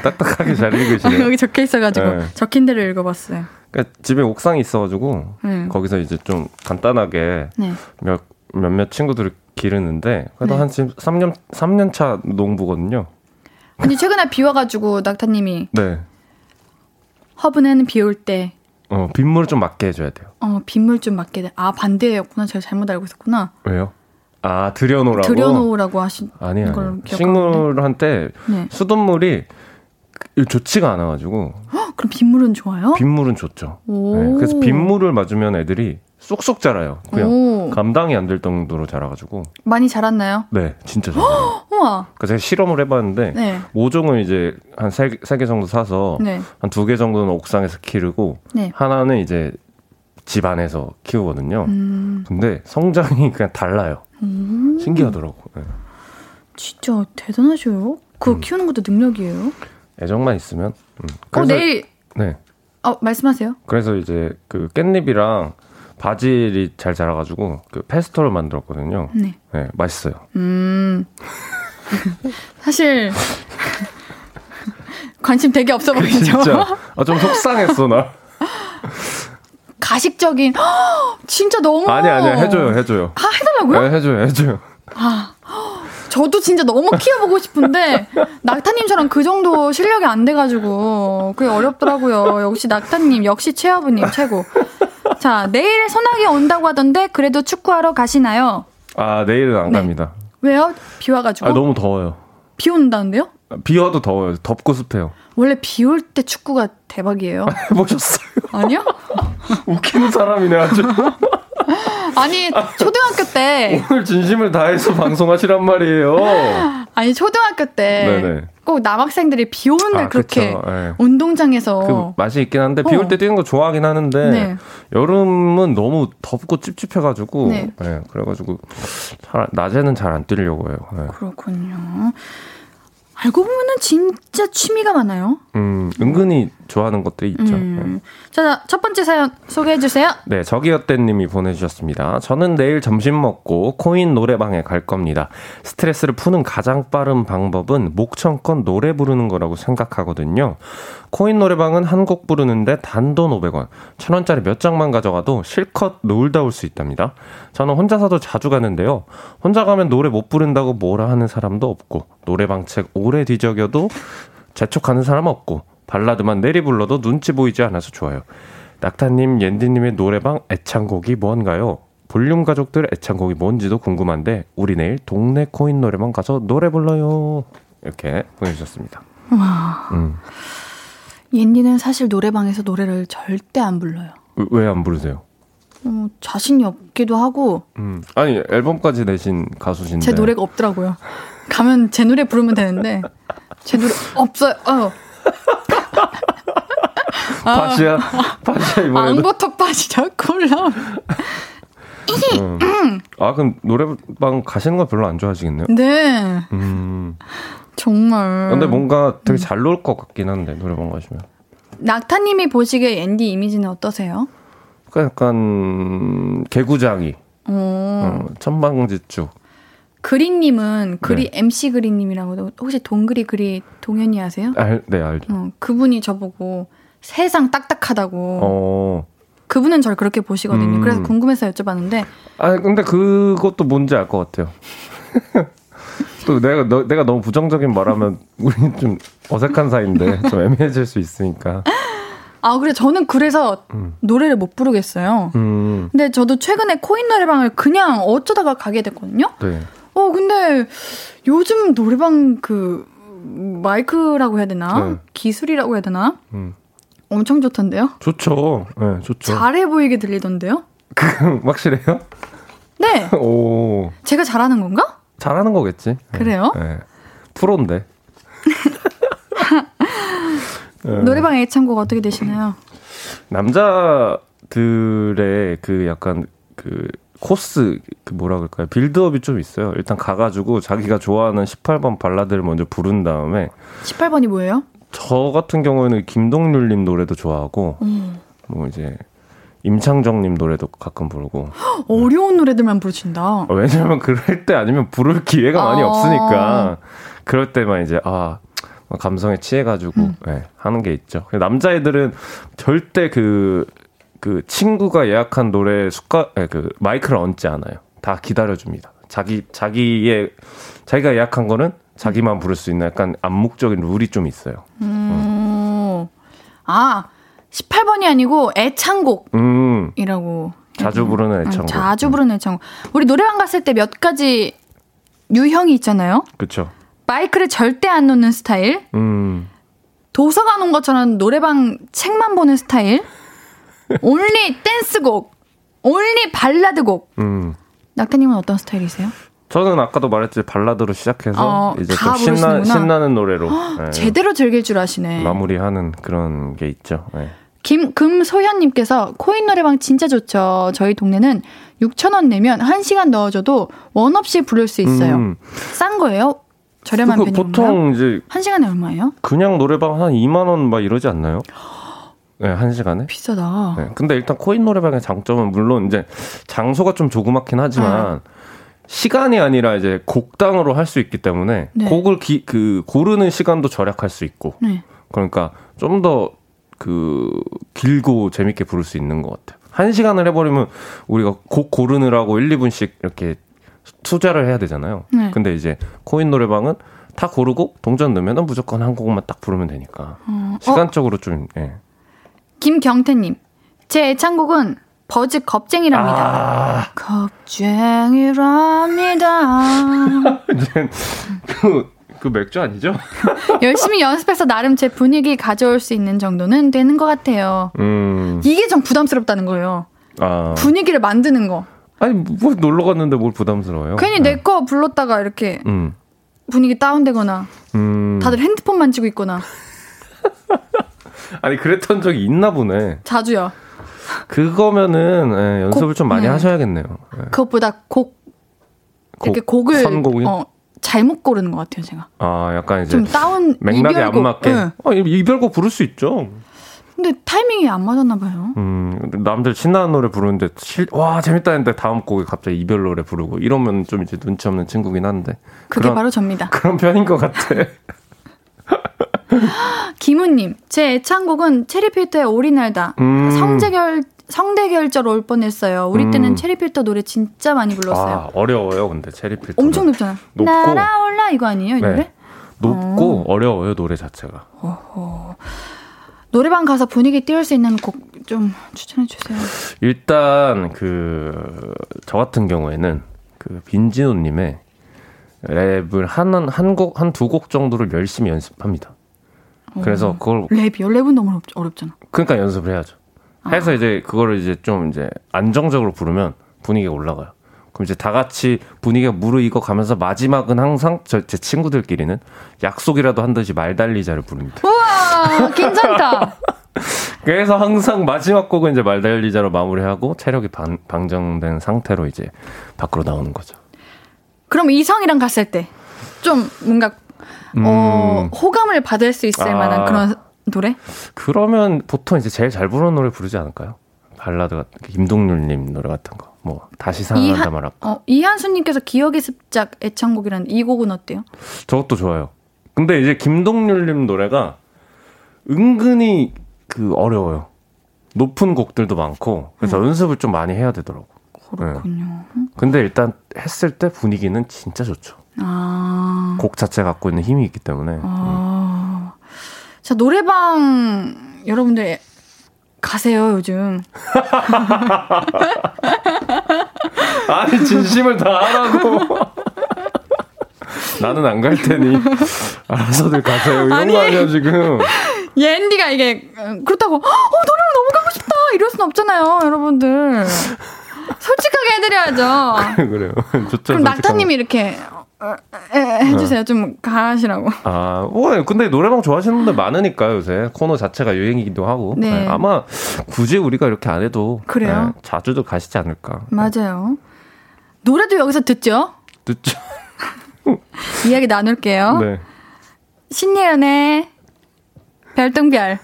딱딱하게 잘 읽으시네요. 여기 적혀 있어가지고 네. 적힌 대로 읽어봤어요. 그러니까 집에 옥상이 있어가지고 네. 거기서 이제 좀 간단하게 네. 몇 몇몇 친구들을 기르는데 그래도 네. 한 지금 3년 3년 차 농부거든요. 근데 최근에 비 와가지고 낙타님이 네. 허브는 비 올 때. 어 빗물 좀 맞게 해줘야 돼요. 어 빗물 좀 맞게 돼. 아 반대였구나. 제가 잘못 알고 있었구나. 왜요? 아 들여놓으라고. 들여놓으라고 하신 아니 아니. 식물한테 네. 수돗물이 좋지가 않아가지고. 헉, 그럼 빗물은 좋아요? 빗물은 좋죠. 네, 그래서 빗물을 맞으면 애들이 쏙쏙 자라요. 그냥 오. 감당이 안 될 정도로 자라가지고. 많이 자랐나요? 네, 진짜 자라요. 우와. 그래서 제가 실험을 해봤는데 네. 5종을 이제 한 3, 3개 정도 사서 네. 한2 개 정도는 옥상에서 기르고 네. 하나는 이제 집 안에서 키우거든요. 음. 근데 성장이 그냥 달라요. 음. 신기하더라고. 네. 진짜 대단하셔요. 그거 음. 키우는 것도 능력이에요. 애정만 있으면. 음. 어, 내일. 네. 어, 말씀하세요. 그래서 이제 그 깻잎이랑 바질이 잘 자라가지고 그 페스토를 만들었거든요. 네. 네, 맛있어요. 음. 사실 관심 되게 없어 보이죠? 진짜. 아, 좀 속상했어, 나. 가식적인, 진짜 너무. 아니, 아니, 해줘요, 해줘요. 아, 해달라고요? 네, 해줘요, 해줘요. 아, 저도 진짜 너무 키워보고 싶은데 낙타님처럼 그 정도 실력이 안 돼가지고 그게 어렵더라고요. 역시 낙타님, 역시 최아부님 최고. 자, 내일 소나기 온다고 하던데 그래도 축구하러 가시나요? 아, 내일은 안 네. 갑니다. 왜요? 비 와가지고? 아, 너무 더워요. 비 온다는데요? 비 와도 더워요. 덥고 습해요. 원래 비 올 때 축구가 대박이에요. 해보셨어요? 아니요? 웃기는 사람이네, 아주. 아니 초등학교 때 오늘 진심을 다해서 방송하시란 말이에요. 아니 초등학교 때꼭 남학생들이 비 오는 날 아, 그렇게 네. 운동장에서 그 맛이 있긴 한데 비 올때 어. 뛰는 거 좋아하긴 하는데 네. 여름은 너무 덥고 찝찝해가지고 네. 네 그래가지고 잘, 낮에는 잘 안 뛰려고 해요. 네. 그렇군요. 알고 보면은 진짜 취미가 많아요. 음, 은근히 좋아하는 것들이 있죠. 음. 네. 자, 첫 번째 사연 소개해 주세요. 네, 저기요때님이 보내주셨습니다. 저는 내일 점심 먹고 코인 노래방에 갈 겁니다. 스트레스를 푸는 가장 빠른 방법은 목청껏 노래 부르는 거라고 생각하거든요. 코인 노래방은 한 곡 부르는데 단돈 500원, 천원짜리 몇 장만 가져가도 실컷 놀다 올 수 있답니다. 저는 혼자서도 자주 가는데요. 혼자 가면 노래 못 부른다고 뭐라 하는 사람도 없고, 노래방 책 오래 뒤적여도 재촉하는 사람 없고, 발라드만 내리 불러도 눈치 보이지 않아서 좋아요. 낙타님, 옌디님의 노래방 애창곡이 뭔가요? 볼륨 가족들 애창곡이 뭔지도 궁금한데 우리 내일 동네 코인 노래방 가서 노래 불러요. 이렇게 보내주셨습니다. 와. 음. 옌디는 사실 노래방에서 노래를 절대 안 불러요. 왜 안 부르세요? 어, 자신이 없기도 하고. 음. 아니 앨범까지 내신 가수신데. 제 노래가 없더라고요. 가면 제 노래 부르면 되는데 제 노래 없어요. 어. 밭이야, 밭이야 이번에. 앙버터 밭이 자꾸 올라. 음. 아 그럼 노래방 가시는 거 별로 안 좋아하시겠네요. 네. 음. 정말. 근데 뭔가 되게 잘 놀 것 같긴 한데 노래방 가시면. 낙타님이 보시기에 앤디 이미지는 어떠세요? 그러니까 약간 개구장이, 어, 천방지축. 그린님은 그리 네. MC 그린님이라고 혹시 동그리 그리 동현이 아세요? 알, 네 알죠. 어, 그분이 저보고 세상 딱딱하다고. 어. 그분은 절 그렇게 보시거든요. 음. 그래서 궁금해서 여쭤봤는데. 아 근데 그것도 뭔지 알 것 같아요. 또 내가 너, 내가 너무 부정적인 말하면 우리 좀 어색한 사이인데 좀 애매해질 수 있으니까. 아 그래 저는 그래서 음. 노래를 못 부르겠어요. 음. 근데 저도 최근에 코인 노래방을 그냥 어쩌다가 가게 됐거든요. 네. 어 근데 요즘 노래방 그 마이크라고 해야 되나 네. 기술이라고 해야 되나 음. 엄청 좋던데요? 좋죠. 네, 좋죠. 잘해 보이게 들리던데요? 그 확실해요? 네. 오. 제가 잘하는 건가? 잘하는 거겠지. 네. 그래요? 네. 프로인데. 네. 노래방 애창곡 어떻게 되시나요? 남자들의 그 약간 그 코스 그 뭐라 그럴까요? 빌드업이 좀 있어요. 일단 가가지고 자기가 좋아하는 18번 발라드를 먼저 부른 다음에 18번이 뭐예요? 저 같은 경우에는 김동률님 노래도 좋아하고 음. 뭐 이제 임창정님 노래도 가끔 부르고 어려운 노래들만 부르신다. 어, 왜냐면 그럴 때 아니면 부를 기회가 아~ 많이 없으니까 그럴 때만 이제 아 감성에 취해가지고 음. 네, 하는 게 있죠. 남자애들은 절대 그그 그 친구가 예약한 노래 숟가 네, 그 마이크를 얹지 않아요. 다 기다려줍니다. 자기 자기의 자기가 예약한 거는 자기만 부를 수 있는 약간 암묵적인 룰이 좀 있어요. 음. 음. 아 18번이 아니고 애창곡이라고. 음. 자주 부르는 애창곡. 자주 부르는 애창곡. 우리 노래방 갔을 때 몇 가지 유형이 있잖아요. 그렇죠. 마이크를 절대 안 놓는 스타일. 음. 도서관 온 것처럼 노래방 책만 보는 스타일. 올리 댄스곡. 올리 발라드곡. 음. 낙타님은 어떤 스타일이세요? 저는 아까도 말했지 발라드로 시작해서 어, 이제 좀 신나, 신나는 노래로 네. 제대로 즐길 줄 아시네. 마무리하는 그런 게 있죠. 네. 김 금소현님께서 코인 노래방 진짜 좋죠. 저희 동네는 6천 원 내면 1 시간 넣어줘도 원 없이 부를 수 있어요. 음. 싼 거예요? 저렴한 그, 편인가요? 보통 이제 한 시간에 얼마예요? 그냥 노래방 한 2만 원 막 이러지 않나요? 네, 한 시간에. 비싸다. 네, 근데 일단 코인 노래방의 장점은 물론 이제 장소가 좀 조그맣긴 하지만 네. 시간이 아니라 이제 곡당으로 할 수 있기 때문에 네. 곡을 기, 그 고르는 시간도 절약할 수 있고. 네. 그러니까 좀 더 그 길고 재밌게 부를 수 있는 것 같아요. 한 시간을 해버리면 우리가 곡 고르느라고 1, 2분씩 이렇게 투자를 해야 되잖아요. 네. 근데 이제 코인 노래방은 다 고르고 동전 넣으면 무조건 한 곡만 딱 부르면 되니까 어, 시간적으로 어? 좀. 예. 김경태님, 제 애창곡은 버즈 겁쟁이랍니다. 아~ 겁쟁이랍니다. 그, 그 맥주 아니죠? 열심히 연습해서 나름 제 분위기 가져올 수 있는 정도는 되는 것 같아요. 음. 이게 좀 부담스럽다는 거예요. 아. 분위기를 만드는 거. 아니, 뭐 놀러 갔는데 뭘 부담스러워요? 괜히 네. 내거 불렀다가 이렇게 음. 분위기 다운되거나 음. 다들 핸드폰 만지고 있거나. 아니, 그랬던 적이 있나 보네. 자주요. 그거면은 예, 연습을 곡, 좀 많이 네. 하셔야겠네요. 예. 그것보다 곡, 곡 이렇게 곡을 선곡이? 어, 잘못 고르는 것 같아요, 제가. 아, 약간 이제 좀 다운 맥락에 이별곡, 안 맞게. 네. 아, 이별곡 부를 수 있죠. 근데 타이밍이 안 맞았나 봐요. 음, 남들 신나는 노래 부르는데 실, 와 재밌다 했는데 다음 곡에 갑자기 이별 노래 부르고 이러면 좀 이제 눈치 없는 친구긴 한데. 그게 그런, 바로 접니다. 그런 편인 것 같아. 김우님, 제 애창곡은 체리필터의 오리날다. 음. 성재결 성대결절 올 뻔했어요. 우리 음. 때는 체리필터 노래 진짜 많이 불렀어요. 아, 어려워요, 근데 체리필터. 엄청 높잖아요. 높고, 날아올라 이거 아니에요, 이 네. 노래? 높고 어. 려워요 노래 자체가. 어허. 노래방 가서 분위기 띄울 수 있는 곡 좀 추천해 주세요. 일단 그 저 같은 경우에는 그 빈지노님의 랩을 한한곡한 두곡 정도를 열심히 연습합니다. 그래서 어. 그걸 랩이요? 랩은 너무 어렵, 잖아 그러니까 연습을 해야죠. 해서 아. 이제 그거를 이제 좀 이제 안정적으로 부르면 분위기가 올라가요. 그럼 이제 다 같이 분위기가 무르익어 가면서 마지막은 항상 저, 제 친구들끼리는 약속이라도 한 듯이 말달리자를 부릅니다. 우와, 괜찮다. 그래서 항상 마지막 곡은 이제 말달리자로 마무리하고 체력이 방, 방정된 상태로 이제 밖으로 나오는 거죠. 그럼 이성이랑 갔을 때 좀 뭔가 음. 어, 호감을 받을 수 있을 아. 만한 그런 노래? 그러면 보통 이제 제일 잘 부르는 노래 부르지 않을까요? 발라드 같은 김동률님 노래 같은 거. 뭐 다시 사랑한다 말할까. 어, 이한수님께서 기억의 습작 애창곡이라는 이 곡은 어때요? 저것도 좋아요. 근데 이제 김동률님 노래가 은근히 그 어려워요. 높은 곡들도 많고 그래서 음. 연습을 좀 많이 해야 되더라고. 그렇군요. 네. 근데 일단 했을 때 분위기는 진짜 좋죠. 아. 곡 자체 갖고 있는 힘이 있기 때문에. 아. 음. 자, 노래방 여러분들 가세요, 요즘. 아니, 진심을 다 하라고. 나는 안 갈 테니 알아서들 가세요. 이런 아니, 거 아니야, 지금. 옌디가 이게 그렇다고 어, 노래방 너무 가고 싶다. 이럴 순 없잖아요, 여러분들. 솔직하게 해드려야죠. 그래요. 좋죠. 그럼 낙타님이 이렇게 어, 해주세요. 좀 가시라고. 아, 뭐, 근데 노래방 좋아하시는 분들 많으니까 요새 코너 자체가 유행이기도 하고. 네. 네. 아마 굳이 우리가 이렇게 안 해도. 그래요? 네, 자주도 가시지 않을까. 맞아요. 노래도 여기서 듣죠? 듣죠. 이야기 나눌게요. 네. 신예은의 별똥별.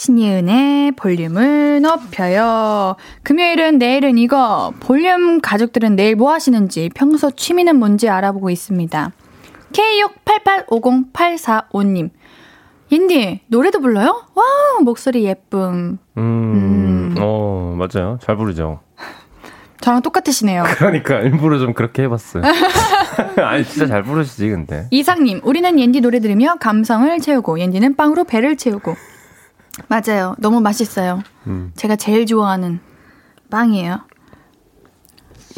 신예은의 볼륨을 높여요. 금요일은 내일은 이거. 볼륨 가족들은 내일 뭐 하시는지, 평소 취미는 뭔지 알아보고 있습니다. K68850845님. 인디, 노래도 불러요? 와, 목소리 예쁨. 음, 음. 어, 맞아요. 잘 부르죠. 저랑 똑같으시네요. 그러니까 일부러 좀 그렇게 해봤어요. 아니 진짜 잘 부르시지 근데. 이상님, 우리는 옌디 노래 들으며 감성을 채우고 옌디는 빵으로 배를 채우고. 맞아요. 너무 맛있어요. 음. 제가 제일 좋아하는 빵이에요.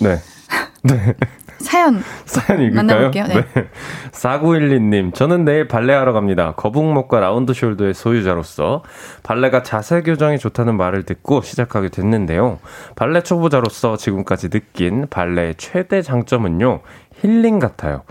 네. 네. 사연. 사연 읽을까요? 만나볼게요. 네. 네. 4912님, 저는 내일 발레하러 갑니다. 거북목과 라운드 숄더의 소유자로서 발레가 자세 교정이 좋다는 말을 듣고 시작하게 됐는데요. 발레 초보자로서 지금까지 느낀 발레의 최대 장점은요, 힐링 같아요.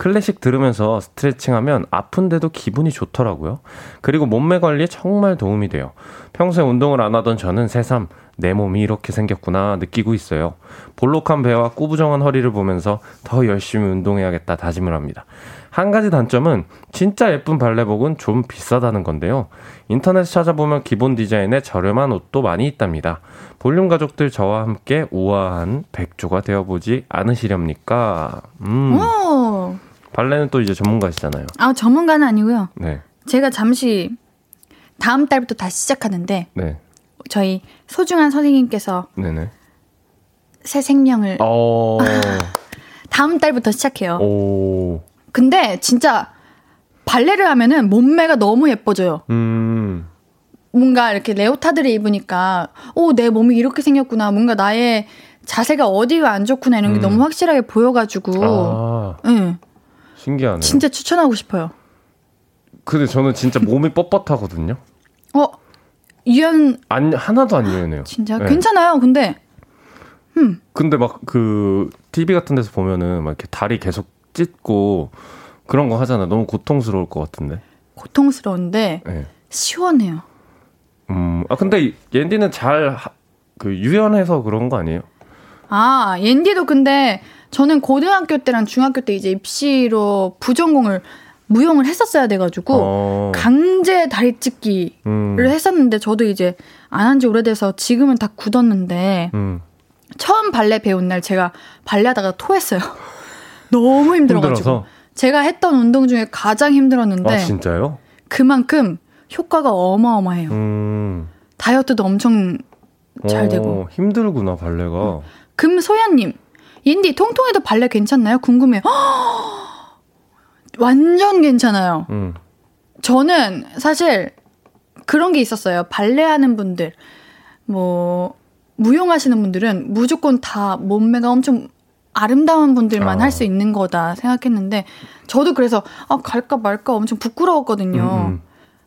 클래식 들으면서 스트레칭하면 아픈데도 기분이 좋더라고요. 그리고 몸매 관리에 정말 도움이 돼요. 평소에 운동을 안 하던 저는 새삼 내 몸이 이렇게 생겼구나 느끼고 있어요. 볼록한 배와 꾸부정한 허리를 보면서 더 열심히 운동해야겠다 다짐을 합니다. 한 가지 단점은 진짜 예쁜 발레복은 좀 비싸다는 건데요. 인터넷 찾아보면 기본 디자인에 저렴한 옷도 많이 있답니다. 볼륨 가족들 저와 함께 우아한 백조가 되어보지 않으시렵니까? 음. 오. 발레는 또 이제 전문가시잖아요. 아, 전문가는 아니고요. 네. 제가 잠시 다음 달부터 다시 시작하는데 네. 저희 소중한 선생님께서 네네. 새 생명을 어... 다음 달부터 시작해요. 오... 근데 진짜 발레를 하면은 몸매가 너무 예뻐져요. 음... 뭔가 이렇게 레오타드를 입으니까 오 내 몸이 이렇게 생겼구나. 뭔가 나의 자세가 어디가 안 좋구나 이런 게 음. 너무 확실하게 보여가지고. 아, 네. 신기하네요. 진짜 추천하고 싶어요. 근데 저는 진짜 몸이 뻣뻣하거든요. 어 유연 안 하나도 안 유연해요. 진짜 네. 괜찮아요. 근데 음. 근데 막 그 TV 같은 데서 보면은 막 이렇게 다리 계속 찢고 그런 거 하잖아. 너무 고통스러울 것 같은데. 고통스러운데 네. 시원해요. 음, 아 근데 옌디는 잘 그 유연해서 그런 거 아니에요? 아, 옌디도 근데 저는 고등학교 때랑 중학교 때 이제 입시로 부전공을 무용을 했었어야 돼가지고 어. 강제 다리 찢기를 음. 했었는데 저도 이제 안 한 지 오래돼서 지금은 다 굳었는데 음. 처음 발레 배운 날 제가 발레하다가 토했어요. 너무 힘들어가지고 힘들어서? 제가 했던 운동 중에 가장 힘들었는데 아, 진짜요? 그만큼 효과가 어마어마해요. 음. 다이어트도 엄청 잘 어, 되고 힘들구나 발레가. 금소연님 인디 통통해도 발레 괜찮나요? 궁금해요. 완전 괜찮아요. 음. 저는 사실 그런 게 있었어요. 발레 하는 분들, 뭐, 무용하시는 분들은 무조건 다 몸매가 엄청 아름다운 분들만 아. 할수 있는 거다 생각했는데, 저도 그래서, 아, 갈까 말까 엄청 부끄러웠거든요. 음,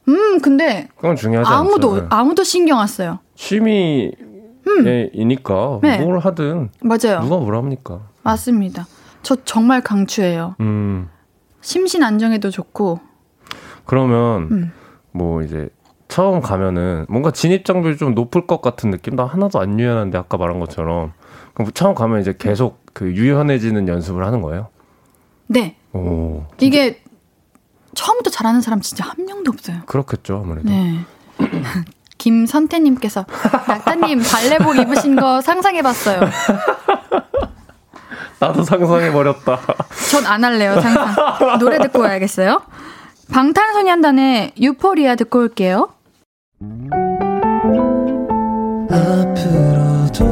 음. 음 근데. 그건 중요하지 아무도, 않죠. 아무도 신경 안 써요. 취미, 음. 이니까 네. 뭘 하든 맞아요. 누가 뭐라 합니까? 맞습니다. 저 정말 강추해요. 음. 심신 안정에도 좋고. 그러면 음. 뭐 이제 처음 가면은 뭔가 진입 장벽이 좀 높을 것 같은 느낌? 나 하나도 안 유연한데 아까 말한 것처럼 그럼 처음 가면 이제 계속 그 유연해지는 연습을 하는 거예요? 네. 오. 이게 처음부터 잘하는 사람 진짜 한 명도 없어요. 그렇겠죠, 아무래도. 네. 김선태님께서 낙타님 발레복 입으신 거 상상해봤어요. 나도 상상해버렸다. 전 안 할래요, 상상. 노래 듣고 와야겠어요. 방탄소년단의 유포리아 듣고 올게요. 앞으로도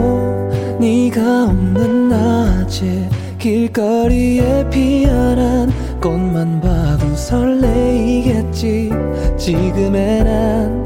네가 없는 낮에 길거리에 피어난 꽃만 봐도 설레이겠지 지금의 난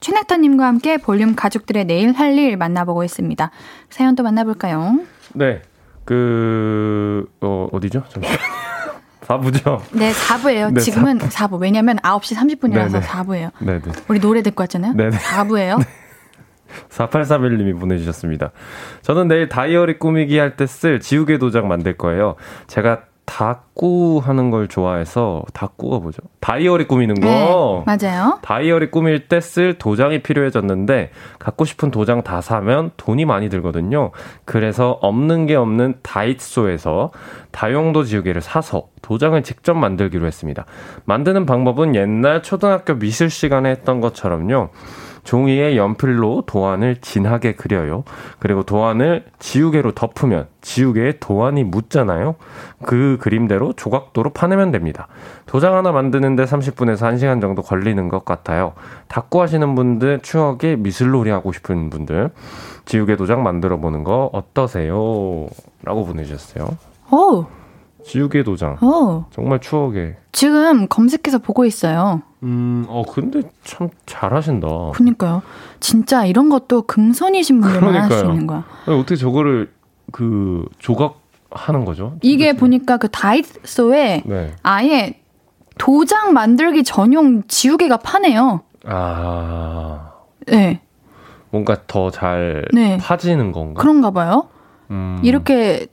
최낙타님과 함께 볼륨 가족들의 내일 할 일 만나보고 있습니다. 사연 또 만나볼까요? 네. 그, 어, 어디죠? 잠시만요. 4부죠? 네, 4부예요. 네, 지금은 4부. 4부. 왜냐면 9시 30분이라서 네네. 4부예요. 네네. 우리 노래 듣고 왔잖아요? 네네. 4부예요. 네. 4831님이 보내주셨습니다. 저는 내일 다이어리 꾸미기 할 때 쓸 지우개 도장 만들 거예요. 제가 다꾸 하는 걸 좋아해서 다꾸가 뭐죠? 다이어리 꾸미는 거. 네, 맞아요. 다이어리 꾸밀 때 쓸 도장이 필요해졌는데 갖고 싶은 도장 다 사면 돈이 많이 들거든요. 그래서 없는 게 없는 다이소에서 다용도 지우개를 사서 도장을 직접 만들기로 했습니다. 만드는 방법은 옛날 초등학교 미술 시간에 했던 것처럼요. 종이에 연필로 도안을 진하게 그려요. 그리고 도안을 지우개로 덮으면 지우개에 도안이 묻잖아요. 그 그림대로 조각도로 파내면 됩니다. 도장 하나 만드는데 30분에서 1시간 정도 걸리는 것 같아요. 닦고 하시는 분들, 추억의 미술놀이 하고 싶은 분들, 지우개 도장 만들어 보는 거 어떠세요? 라고 보내주셨어요. 오! 지우개 도장. 오. 정말 추억의. 지금 검색해서 보고 있어요. 음, 어, 근데 참 잘하신다. 그니까요. 진짜 이런 것도 금손이신 분들만 할 수 있는 거야. 아니, 어떻게 저거를 그 조각 하는 거죠? 이게 보니까 그 다이소에 네. 아예 도장 만들기 전용 지우개가 파네요. 아. 네. 뭔가 더잘 네. 파지는 건가? 그런가 봐요. 음. 이렇게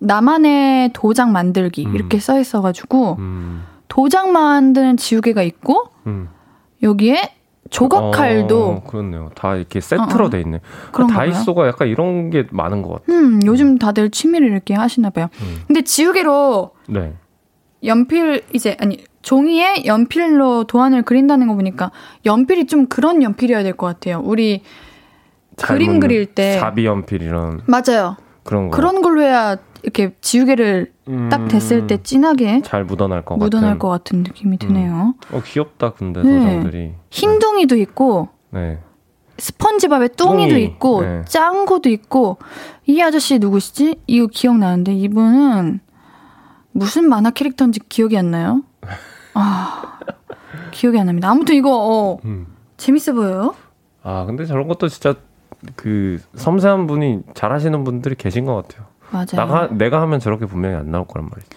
나만의 도장 만들기 음. 이렇게 써 있어가지고 음. 도장 만드는 지우개가 있고 음. 여기에 조각칼도 어, 그렇네요. 다 이렇게 세트로 어, 어. 돼 있네. 그런 다이소가 약간 이런 게 많은 것 같아요. 음, 요즘 다들 취미를 이렇게 하시나 봐요. 음. 근데 지우개로 네. 연필 이제 아니 종이에 연필로 도안을 그린다는 거 보니까 연필이 좀 그런 연필이어야 될 것 같아요. 우리 그림 그릴 때 사비 연필 이런 맞아요. 그런 거 그런 걸로 해야 이렇게 지우개를 음, 딱 댔을 때 진하게 잘 묻어날 것 묻어날 같은. 것 같은 느낌이 음. 드네요. 음. 어 귀엽다 근데 네. 도장들이 흰 둥이도 있고 네. 스펀지밥에 뚱이도 뚱이. 있고 네. 짱구도 있고 이 아저씨 누구시지? 이거 기억나는데 이분은 무슨 만화 캐릭터인지 기억이 안 나요. 아 기억이 안 납니다. 아무튼 이거 어, 음. 재밌어 보여요. 아 근데 저런 것도 진짜 그 섬세한 분이 잘하시는 분들이 계신 것 같아요. 맞아요. 나가, 내가 하면 저렇게 분명히 안 나올 거란 말이지.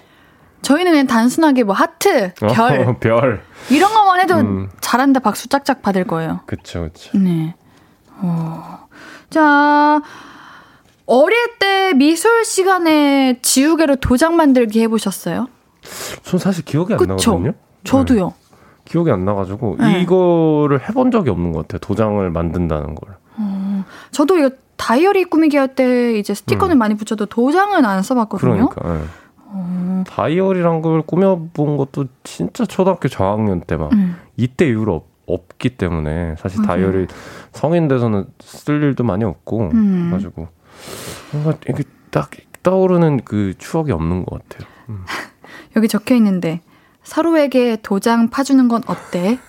저희는 그냥 단순하게 뭐 하트, 어, 별, 어, 별 이런 것만 해도 음. 잘한다 박수 짝짝 받을 거예요. 그렇죠, 그렇죠. 네. 어. 자, 어릴 때 미술 시간에 지우개로 도장 만들기 해보셨어요? 전 사실 기억이 안 그쵸? 나거든요. 저도요. 네. 기억이 안 나가지고 네. 이거를 해본 적이 없는 것 같아요. 도장을 만든다는 걸. 어, 저도 이거 다이어리 꾸미기 할 때 이제 스티커는 음. 많이 붙여도 도장은 안 써봤거든요. 그러니까. 네. 어... 다이어리란 걸 꾸며본 것도 진짜 초등학교 저학년 때막 음. 이때 이후로 없, 없기 때문에 사실. 다이어리 성인 돼서는 쓸 일도 많이 없고 음. 가지고 뭔가 이게 딱 떠오르는 그 추억이 없는 것 같아요. 음. 여기 적혀 있는데 서로에게 도장 파주는 건 어때?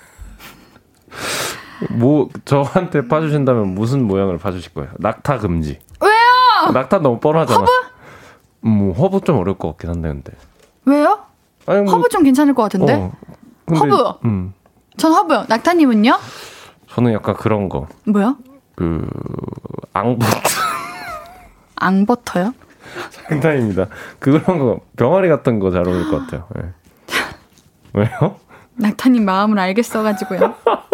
뭐 저한테 파주신다면 무슨 모양을 파주실 거예요? 낙타 금지. 왜요? 낙타 너무 뻔하잖아. 허브? 뭐 허브 좀 어려울 것 같긴 한데 근데. 왜요? 아니, 뭐, 허브 좀 괜찮을 것 같은데. 어, 근데, 허브. 음. 전 허브요. 낙타님은요? 저는 약간 그런 거. 뭐요? 그 앙버터. 앙버터요? 장난입니다. 그런 거 병아리 같은 거 잘 어울릴 것 같아요. 네. 왜요? 낙타님 마음을 알겠어가지고요.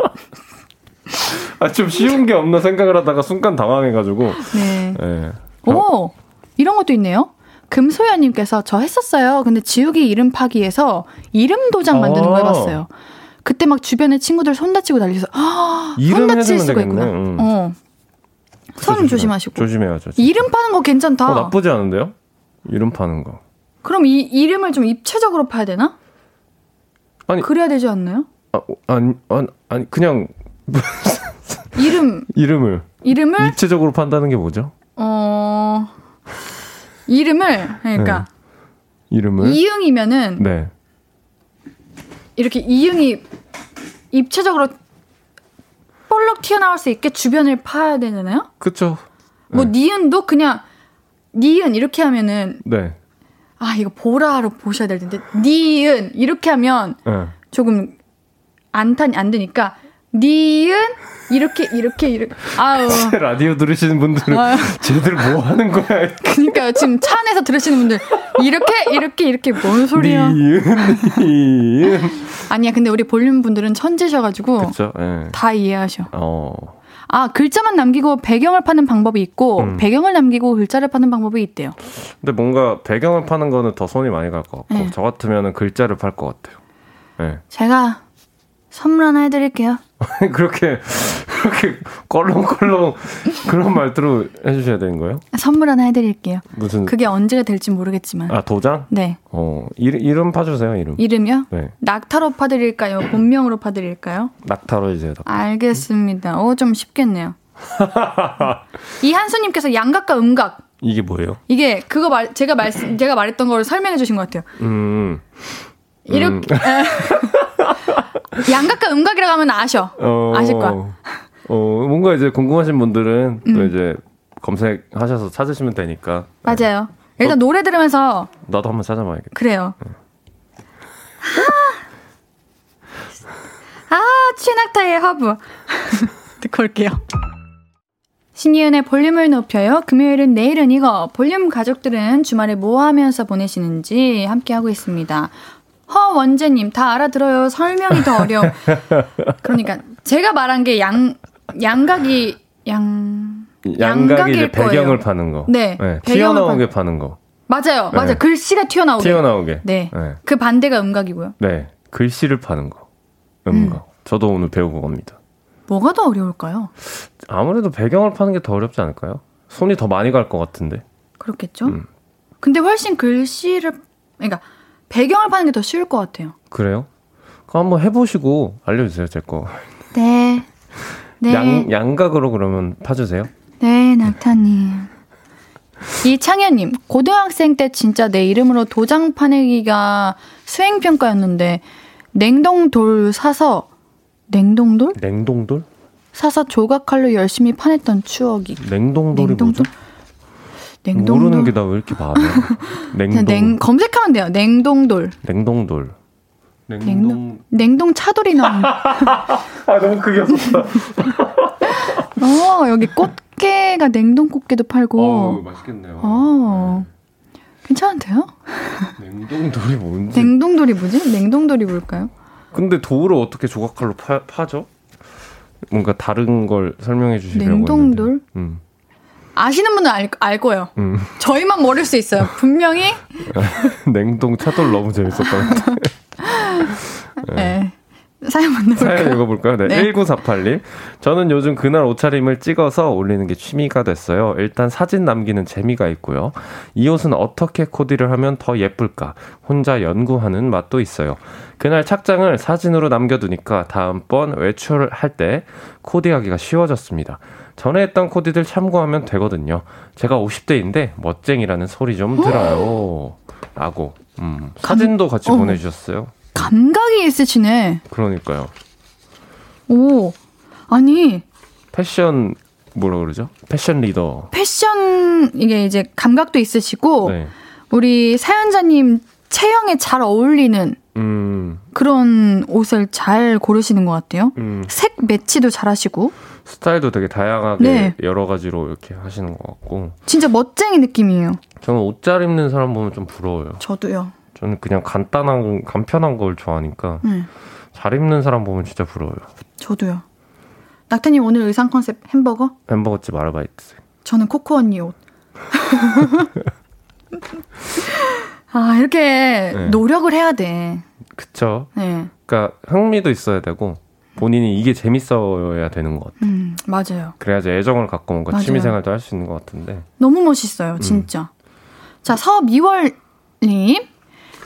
아, 좀 쉬운 게 없나 생각을 하다가 순간 당황해가지고. 네. 네. 오! 이런 것도 있네요. 금소연님께서 저 했었어요. 근데 지우기 이름 파기에서 이름 도장 만드는 아~ 거 해봤어요. 그때 막 주변에 친구들 손 다치고 난리서 아, 손 다칠 수가 되겠네. 있구나. 응. 어. 손 조심하시고. 조심해야죠. 진짜. 이름 파는 거 괜찮다. 어, 나쁘지 않은데요? 이름 파는 거. 그럼 이 이름을 좀 입체적으로 파야 되나? 아니 그래야 되지 않나요? 아, 아니, 아니 그냥 이름 이름을 이름을 입체적으로 판다는 게 뭐죠? 어 이름을 그러니까 네. 이름을 이응이면은 네. 이렇게 이응이 입체적으로 볼록 튀어나올 수 있게 주변을 파야 되잖아요. 그렇죠. 뭐 네. 니은도 그냥 니은 이렇게 하면은 네. 아 이거 보라로 보셔야 될 텐데 니은 이렇게 하면 네. 조금 안탄 안 되니까 니은 이렇게 이렇게 이렇게 아우 라디오 들으시는 분들은 아 쟤들 뭐 하는 거야? 그러니까요 지금 차 안에서 들으시는 분들 이렇게 이렇게 이렇게 뭔 소리야? 니은 니은 아니야 근데 우리 볼륨 분들은 천재셔가지고 그쵸? 네. 다 이해하셔. 어. 아 글자만 남기고 배경을 파는 방법이 있고 음. 배경을 남기고 글자를 파는 방법이 있대요. 근데 뭔가 배경을 파는 거는 더 손이 많이 갈 것 같고 네. 저 같으면은 글자를 팔 것 같아요. 네. 제가 선물 하나 해드릴게요. 그렇게 그렇게 껄렁껄렁 그런 말투로 해주셔야 되는 거예요? 선물 하나 해드릴게요. 무슨 그게 언제가 될지 모르겠지만. 아 도장? 네. 어 이름 이름 파주세요 이름. 이름이요? 네. 낙타로 파드릴까요? 본명으로 파드릴까요? 낙타로 이제. 낙타. 알겠습니다. 오좀 쉽겠네요. 이한수님께서 양각과 음각. 이게 뭐예요? 이게 그거 말 제가 말 제가 말했던 거를 설명해 주신 것 같아요. 음. 이렇게 음. 양각과 음각이라고 하면 아셔. 어, 아실 거야. 어, 뭔가 이제 궁금하신 분들은 음. 또 이제 검색하셔서 찾으시면 되니까. 맞아요. 일단 어, 노래 들으면서 나도 한번 찾아봐야겠다. 그래요. 네. 아, 아 최낙타의 허브 듣고 올게요. 신예은의 볼륨을 높여요. 금요일은 내일은 이거. 볼륨 가족들은 주말에 뭐 하면서 보내시는지 함께하고 있습니다. 허원재님, 다 알아들어요. 설명이 더 어려워. 그러니까, 제가 말한 게 양, 양각이, 양, 양각이 이제 배경을 파는 거. 네. 네. 튀어나오게 파... 는 거. 맞아요. 맞아요. 네. 글씨가 튀어나오게. 튀어나오게. 네. 네. 그 반대가 음각이고요. 네. 글씨를 파는 거. 음각. 음. 저도 오늘 배우고 갑니다. 뭐가 더 어려울까요? 아무래도 배경을 파는 게 더 어렵지 않을까요? 손이 더 많이 갈 것 같은데. 그렇겠죠. 음. 근데 훨씬 글씨를 그러니까 배경을 파는 게 더 쉬울 것 같아요. 그래요? 그럼 한번 해보시고 알려주세요, 제 거. 네. 네. 양, 양각으로 그러면 파주세요. 네, 낙타님. 이창현님, 고등학생 때 진짜 내 이름으로 도장 파내기가 수행평가였는데, 냉동돌 사서, 냉동돌? 냉동돌? 사서 조각칼로 열심히 파냈던 추억이. 냉동돌이 냉동돌? 뭐죠? 냉동돌. 모르는 게 나 왜 이렇게 많아? 냉동. 냉, 검색하면 돼요. 냉동돌. 냉동돌. 냉동. 냉동, 차돌이 나온. 아, 너무 크게 썼어. 어, 여기 꽃게가 냉동 꽃게도 팔고. 어, 맛있겠네요. 어. 괜찮은데요? 냉동돌이 뭔지. 냉동돌이 뭐지? 냉동돌이 뭘까요? 근데 돌을 어떻게 조각칼로 파, 파죠? 뭔가 다른 걸 설명해 주시려고 냉동돌? 음. 아시는 분은 알, 알 거예요. 음. 저희만 모를 수 있어요. 분명히. 냉동 차돌 너무 재밌었던 것 같아요. 네. 네. 사연 만나볼까요? 사연 읽어볼까요? 네. 네. 1948님. 저는 요즘 그날 옷차림을 찍어서 올리는 게 취미가 됐어요. 일단 사진 남기는 재미가 있고요. 이 옷은 어떻게 코디를 하면 더 예쁠까? 혼자 연구하는 맛도 있어요. 그날 착장을 사진으로 남겨두니까 다음번 외출을 할때 코디하기가 쉬워졌습니다. 전에 했던 코디들 참고하면 되거든요. 제가 50대인데 멋쟁이라는 소리 좀 들어요. 라고. 음, 사진도 같이 감, 어. 보내주셨어요. 감각이 있으시네. 그러니까요. 오, 아니. 패션, 뭐라 그러죠? 패션 리더. 패션, 이게 이제 감각도 있으시고, 네. 우리 사연자님 체형에 잘 어울리는 음. 그런 옷을 잘 고르시는 것 같아요. 음. 색 매치도 잘 하시고. 스타일도 되게 다양하게 네. 여러 가지로 이렇게 하시는 것 같고. 진짜 멋쟁이 느낌이에요. 저는 옷 잘 입는 사람 보면 좀 부러워요. 저도요. 저는 그냥 간단한, 간편한 걸 좋아하니까. 네. 잘 입는 사람 보면 진짜 부러워요. 저도요. 낙타님 오늘 의상 컨셉 햄버거? 햄버거집 아르바이트. 저는 코코 언니 옷. 아, 이렇게 네. 노력을 해야 돼. 그쵸. 네. 그러니까 흥미도 있어야 되고 본인이 이게 재밌어야 되는 것 같아요. 음, 맞아요. 그래야지 애정을 갖고 뭔가 맞아요. 취미생활도 할 수 있는 것 같은데. 너무 멋있어요, 음. 진짜. 음. 자, 서미월님.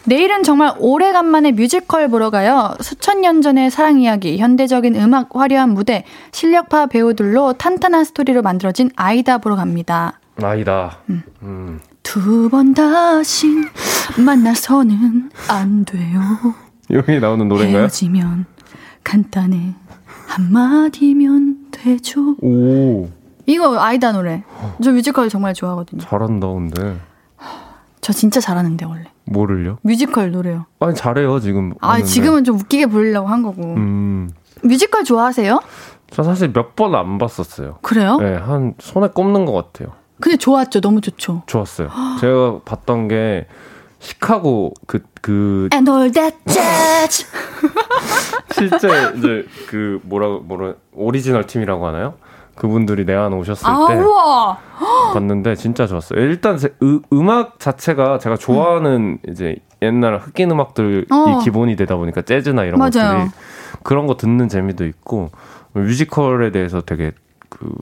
내일은 정말 오래간만에 뮤지컬 보러 가요. 수천 년 전의 사랑 이야기, 현대적인 음악 화려한 무대, 실력파 배우들로 탄탄한 스토리로 만들어진 아이다 보러 갑니다. 아이다. 음. 음. 두번 다시 만나서는 안 돼요. 여기 나오는 노래인가요? 헤어지면 간단해 한마디면 되죠. 오. 이거 아이다 노래. 저 뮤지컬 정말 좋아하거든요. 잘한다 근데. 저 진짜 잘하는데 원래. 뭐를요? 뮤지컬 노래요. 아니 잘해요 지금. 아. 지금은 좀 웃기게 부르려고 한 거고. 음. 뮤지컬 좋아하세요? 저 사실 몇 번 안 봤었어요. 그래요? 네, 한 손에 꼽는 것 같아요. 근데 좋았죠. 너무 좋죠. 좋았어요. 제가 봤던 게 시카고 그, 그. And all that jazz. 실제 이제 그 뭐라, 뭐라, 오리지널 팀이라고 하나요? 그분들이 내한 오셨을 아, 때 우와. 봤는데 진짜 좋았어요. 일단 제, 으, 음악 자체가 제가 좋아하는 음. 이제 옛날 흑인 음악들이 어. 기본이 되다 보니까 재즈나 이런 맞아요. 것들이 그런 거 듣는 재미도 있고 뮤지컬에 대해서 되게 그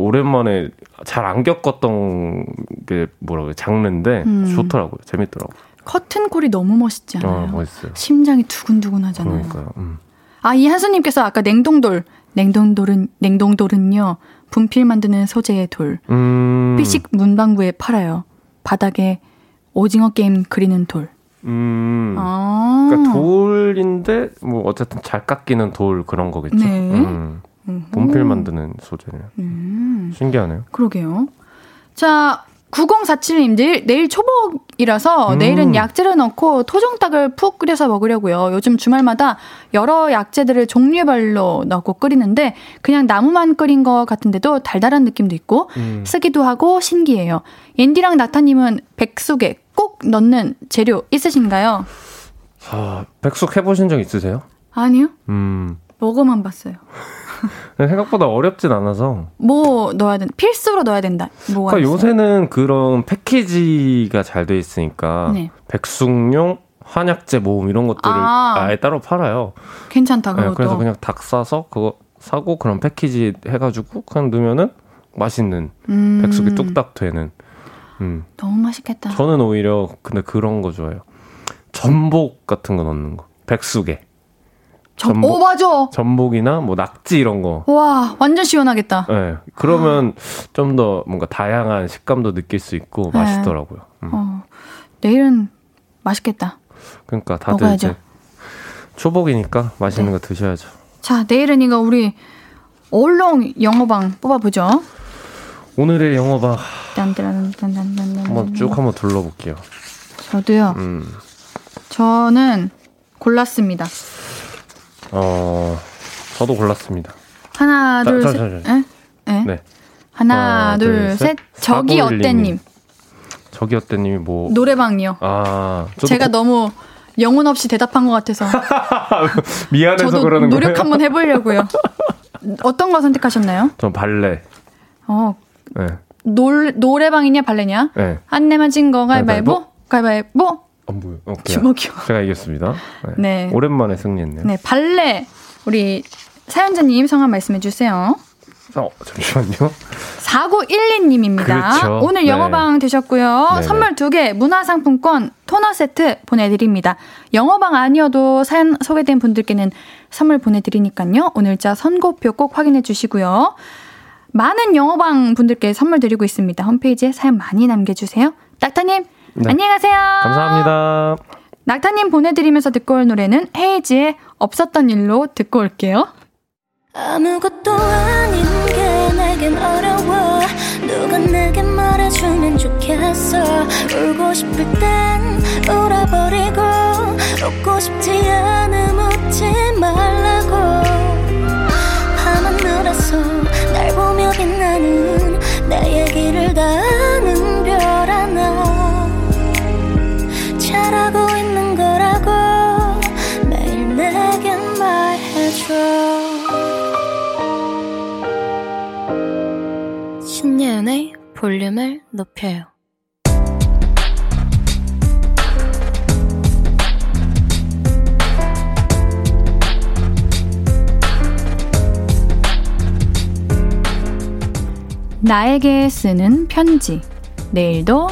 오랜만에 잘 안 겪었던 게 뭐라 그래 장르인데 음. 좋더라고요. 재밌더라고요. 커튼콜이 너무 멋있지 않아요? 어, 멋있어요. 심장이 두근두근 하잖아요. 그러니까요. 음. 아, 이 한수님께서 아까 냉동돌, 냉동돌은, 냉동돌은요, 분필 만드는 소재의 돌. 음. 피식 문방구에 팔아요. 바닥에 오징어 게임 그리는 돌. 음. 아. 그러니까 돌인데, 뭐, 어쨌든 잘 깎이는 돌 그런 거겠죠. 네. 음. 본필 만드는 소재네요. 음. 신기하네요. 그러게요. 자, 9047님들 내일 초복이라서 음. 내일은 약재를 넣고 토종닭을 푹 끓여서 먹으려고요. 요즘 주말마다 여러 약재들을 종류별로 넣고 끓이는데 그냥 나무만 끓인 것 같은데도 달달한 느낌도 있고 음. 쓰기도 하고 신기해요. 옌디랑 나타님은 백숙에 꼭 넣는 재료 있으신가요? 아, 백숙 해보신 적 있으세요? 아니요. 음. 먹어만 봤어요. 생각보다 어렵진 않아서. 뭐 넣어야 된 필수로 넣어야 된다. 뭐가 그러니까 요새는 그런 패키지가 잘 돼 있으니까 네. 백숙용 한약재 모음 이런 것들을 아. 예 따로 팔아요. 괜찮다 그것도. 네, 그래서 그냥 닭 싸서 그거 사고 그런 패키지 해가지고 그냥 넣으면은 맛있는 음. 백숙이 뚝딱 되는. 음. 너무 맛있겠다. 저는 오히려 근데 그런 거 좋아해요. 전복 같은 거 넣는 거. 백숙에. 전, 복 오, 맞아. 전복이나 뭐 낙지 이런 거. 와, 완전 시원하겠다. 네. 그러면 좀더 뭔가 다양한 식감도 느낄 수 있고 네. 맛있더라고요. 음. 어, 내일은 맛있겠다. 그러니까 다들 먹어야죠. 이제 초복이니까 맛있는 네. 거 드셔야죠. 자, 내일은 이거 우리 얼렁 영어방 뽑아보죠. 오늘의 영어방 한번 쭉 한번 둘러볼게요. 저도요. 음. 저는 골랐습니다. 어, 저도 골랐습니다. 하나, 둘, 자, 셋. 자, 자, 에? 네. 하나, 하나 둘, 셋. 저기 어때님. 저기 어때님이 뭐 노래방이요. 아, 제가 고... 너무 영혼 없이 대답한 것 같아서 미안해서 그러는 거예요. 노력 한번 해보려고요. 어떤 거 선택하셨나요? 전 발레. 어. 네. 노, 노래방이냐 발레냐? 네. 안 내면 진거 가위바위보? 가위바위보? 안 보여. 어, 주먹이요. 제가 이겼습니다. 네. 네. 오랜만에 승리했네요. 네, 발레. 우리 사연자님 성함 말씀해 주세요. 어, 잠시만요. 4912님입니다. 그렇죠. 오늘 네. 영어방 되셨고요. 네네. 선물 2개, 문화상품권, 토너 세트 보내드립니다. 영어방 아니어도 사연 소개된 분들께는 선물 보내드리니까요. 오늘자 선고표 꼭 확인해 주시고요. 많은 영어방 분들께 선물 드리고 있습니다. 홈페이지에 사연 많이 남겨주세요. 딱타님, 네. 안녕히 가세요. 감사합니다. 낙타님 보내드리면서 듣고 올 노래는 헤이지의 없었던 일로 듣고 올게요. 아무것도 아닌 게 내겐 어려워 누가 내게 말해주면 좋겠어 울고 싶을 땐 울어버리고 웃고 싶지 않음 웃지 말라고 밤하늘에서 날 보며 빛나는 내얘 볼륨을 높여요. 나에게 쓰는 편지. 내일도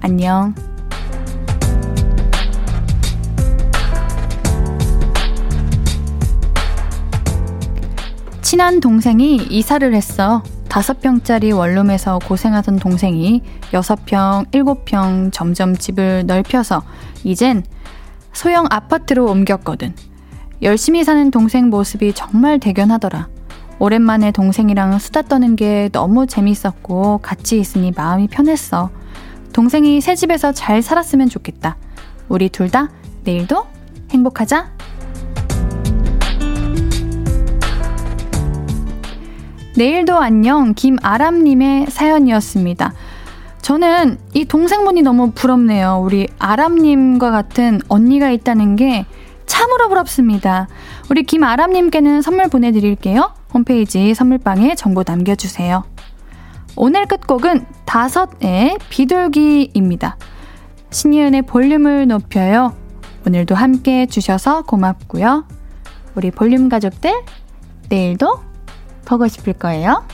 안녕. 친한 동생이 이사를 했어. 다섯 평짜리 원룸에서 고생하던 동생이 여섯 평, 일곱 평 점점 집을 넓혀서 이젠 소형 아파트로 옮겼거든. 열심히 사는 동생 모습이 정말 대견하더라. 오랜만에 동생이랑 수다 떠는 게 너무 재밌었고 같이 있으니 마음이 편했어. 동생이 새 집에서 잘 살았으면 좋겠다. 우리 둘 다 내일도 행복하자. 내일도 안녕 김아람님의 사연이었습니다. 저는 이 동생분이 너무 부럽네요. 우리 아람님과 같은 언니가 있다는 게 참으로 부럽습니다. 우리 김아람님께는 선물 보내드릴게요. 홈페이지 선물방에 정보 남겨주세요. 오늘 끝곡은 다섯의 비둘기입니다. 신예은의 볼륨을 높여요. 오늘도 함께 해주셔서 고맙고요. 우리 볼륨 가족들, 내일도 보고 싶을 거예요.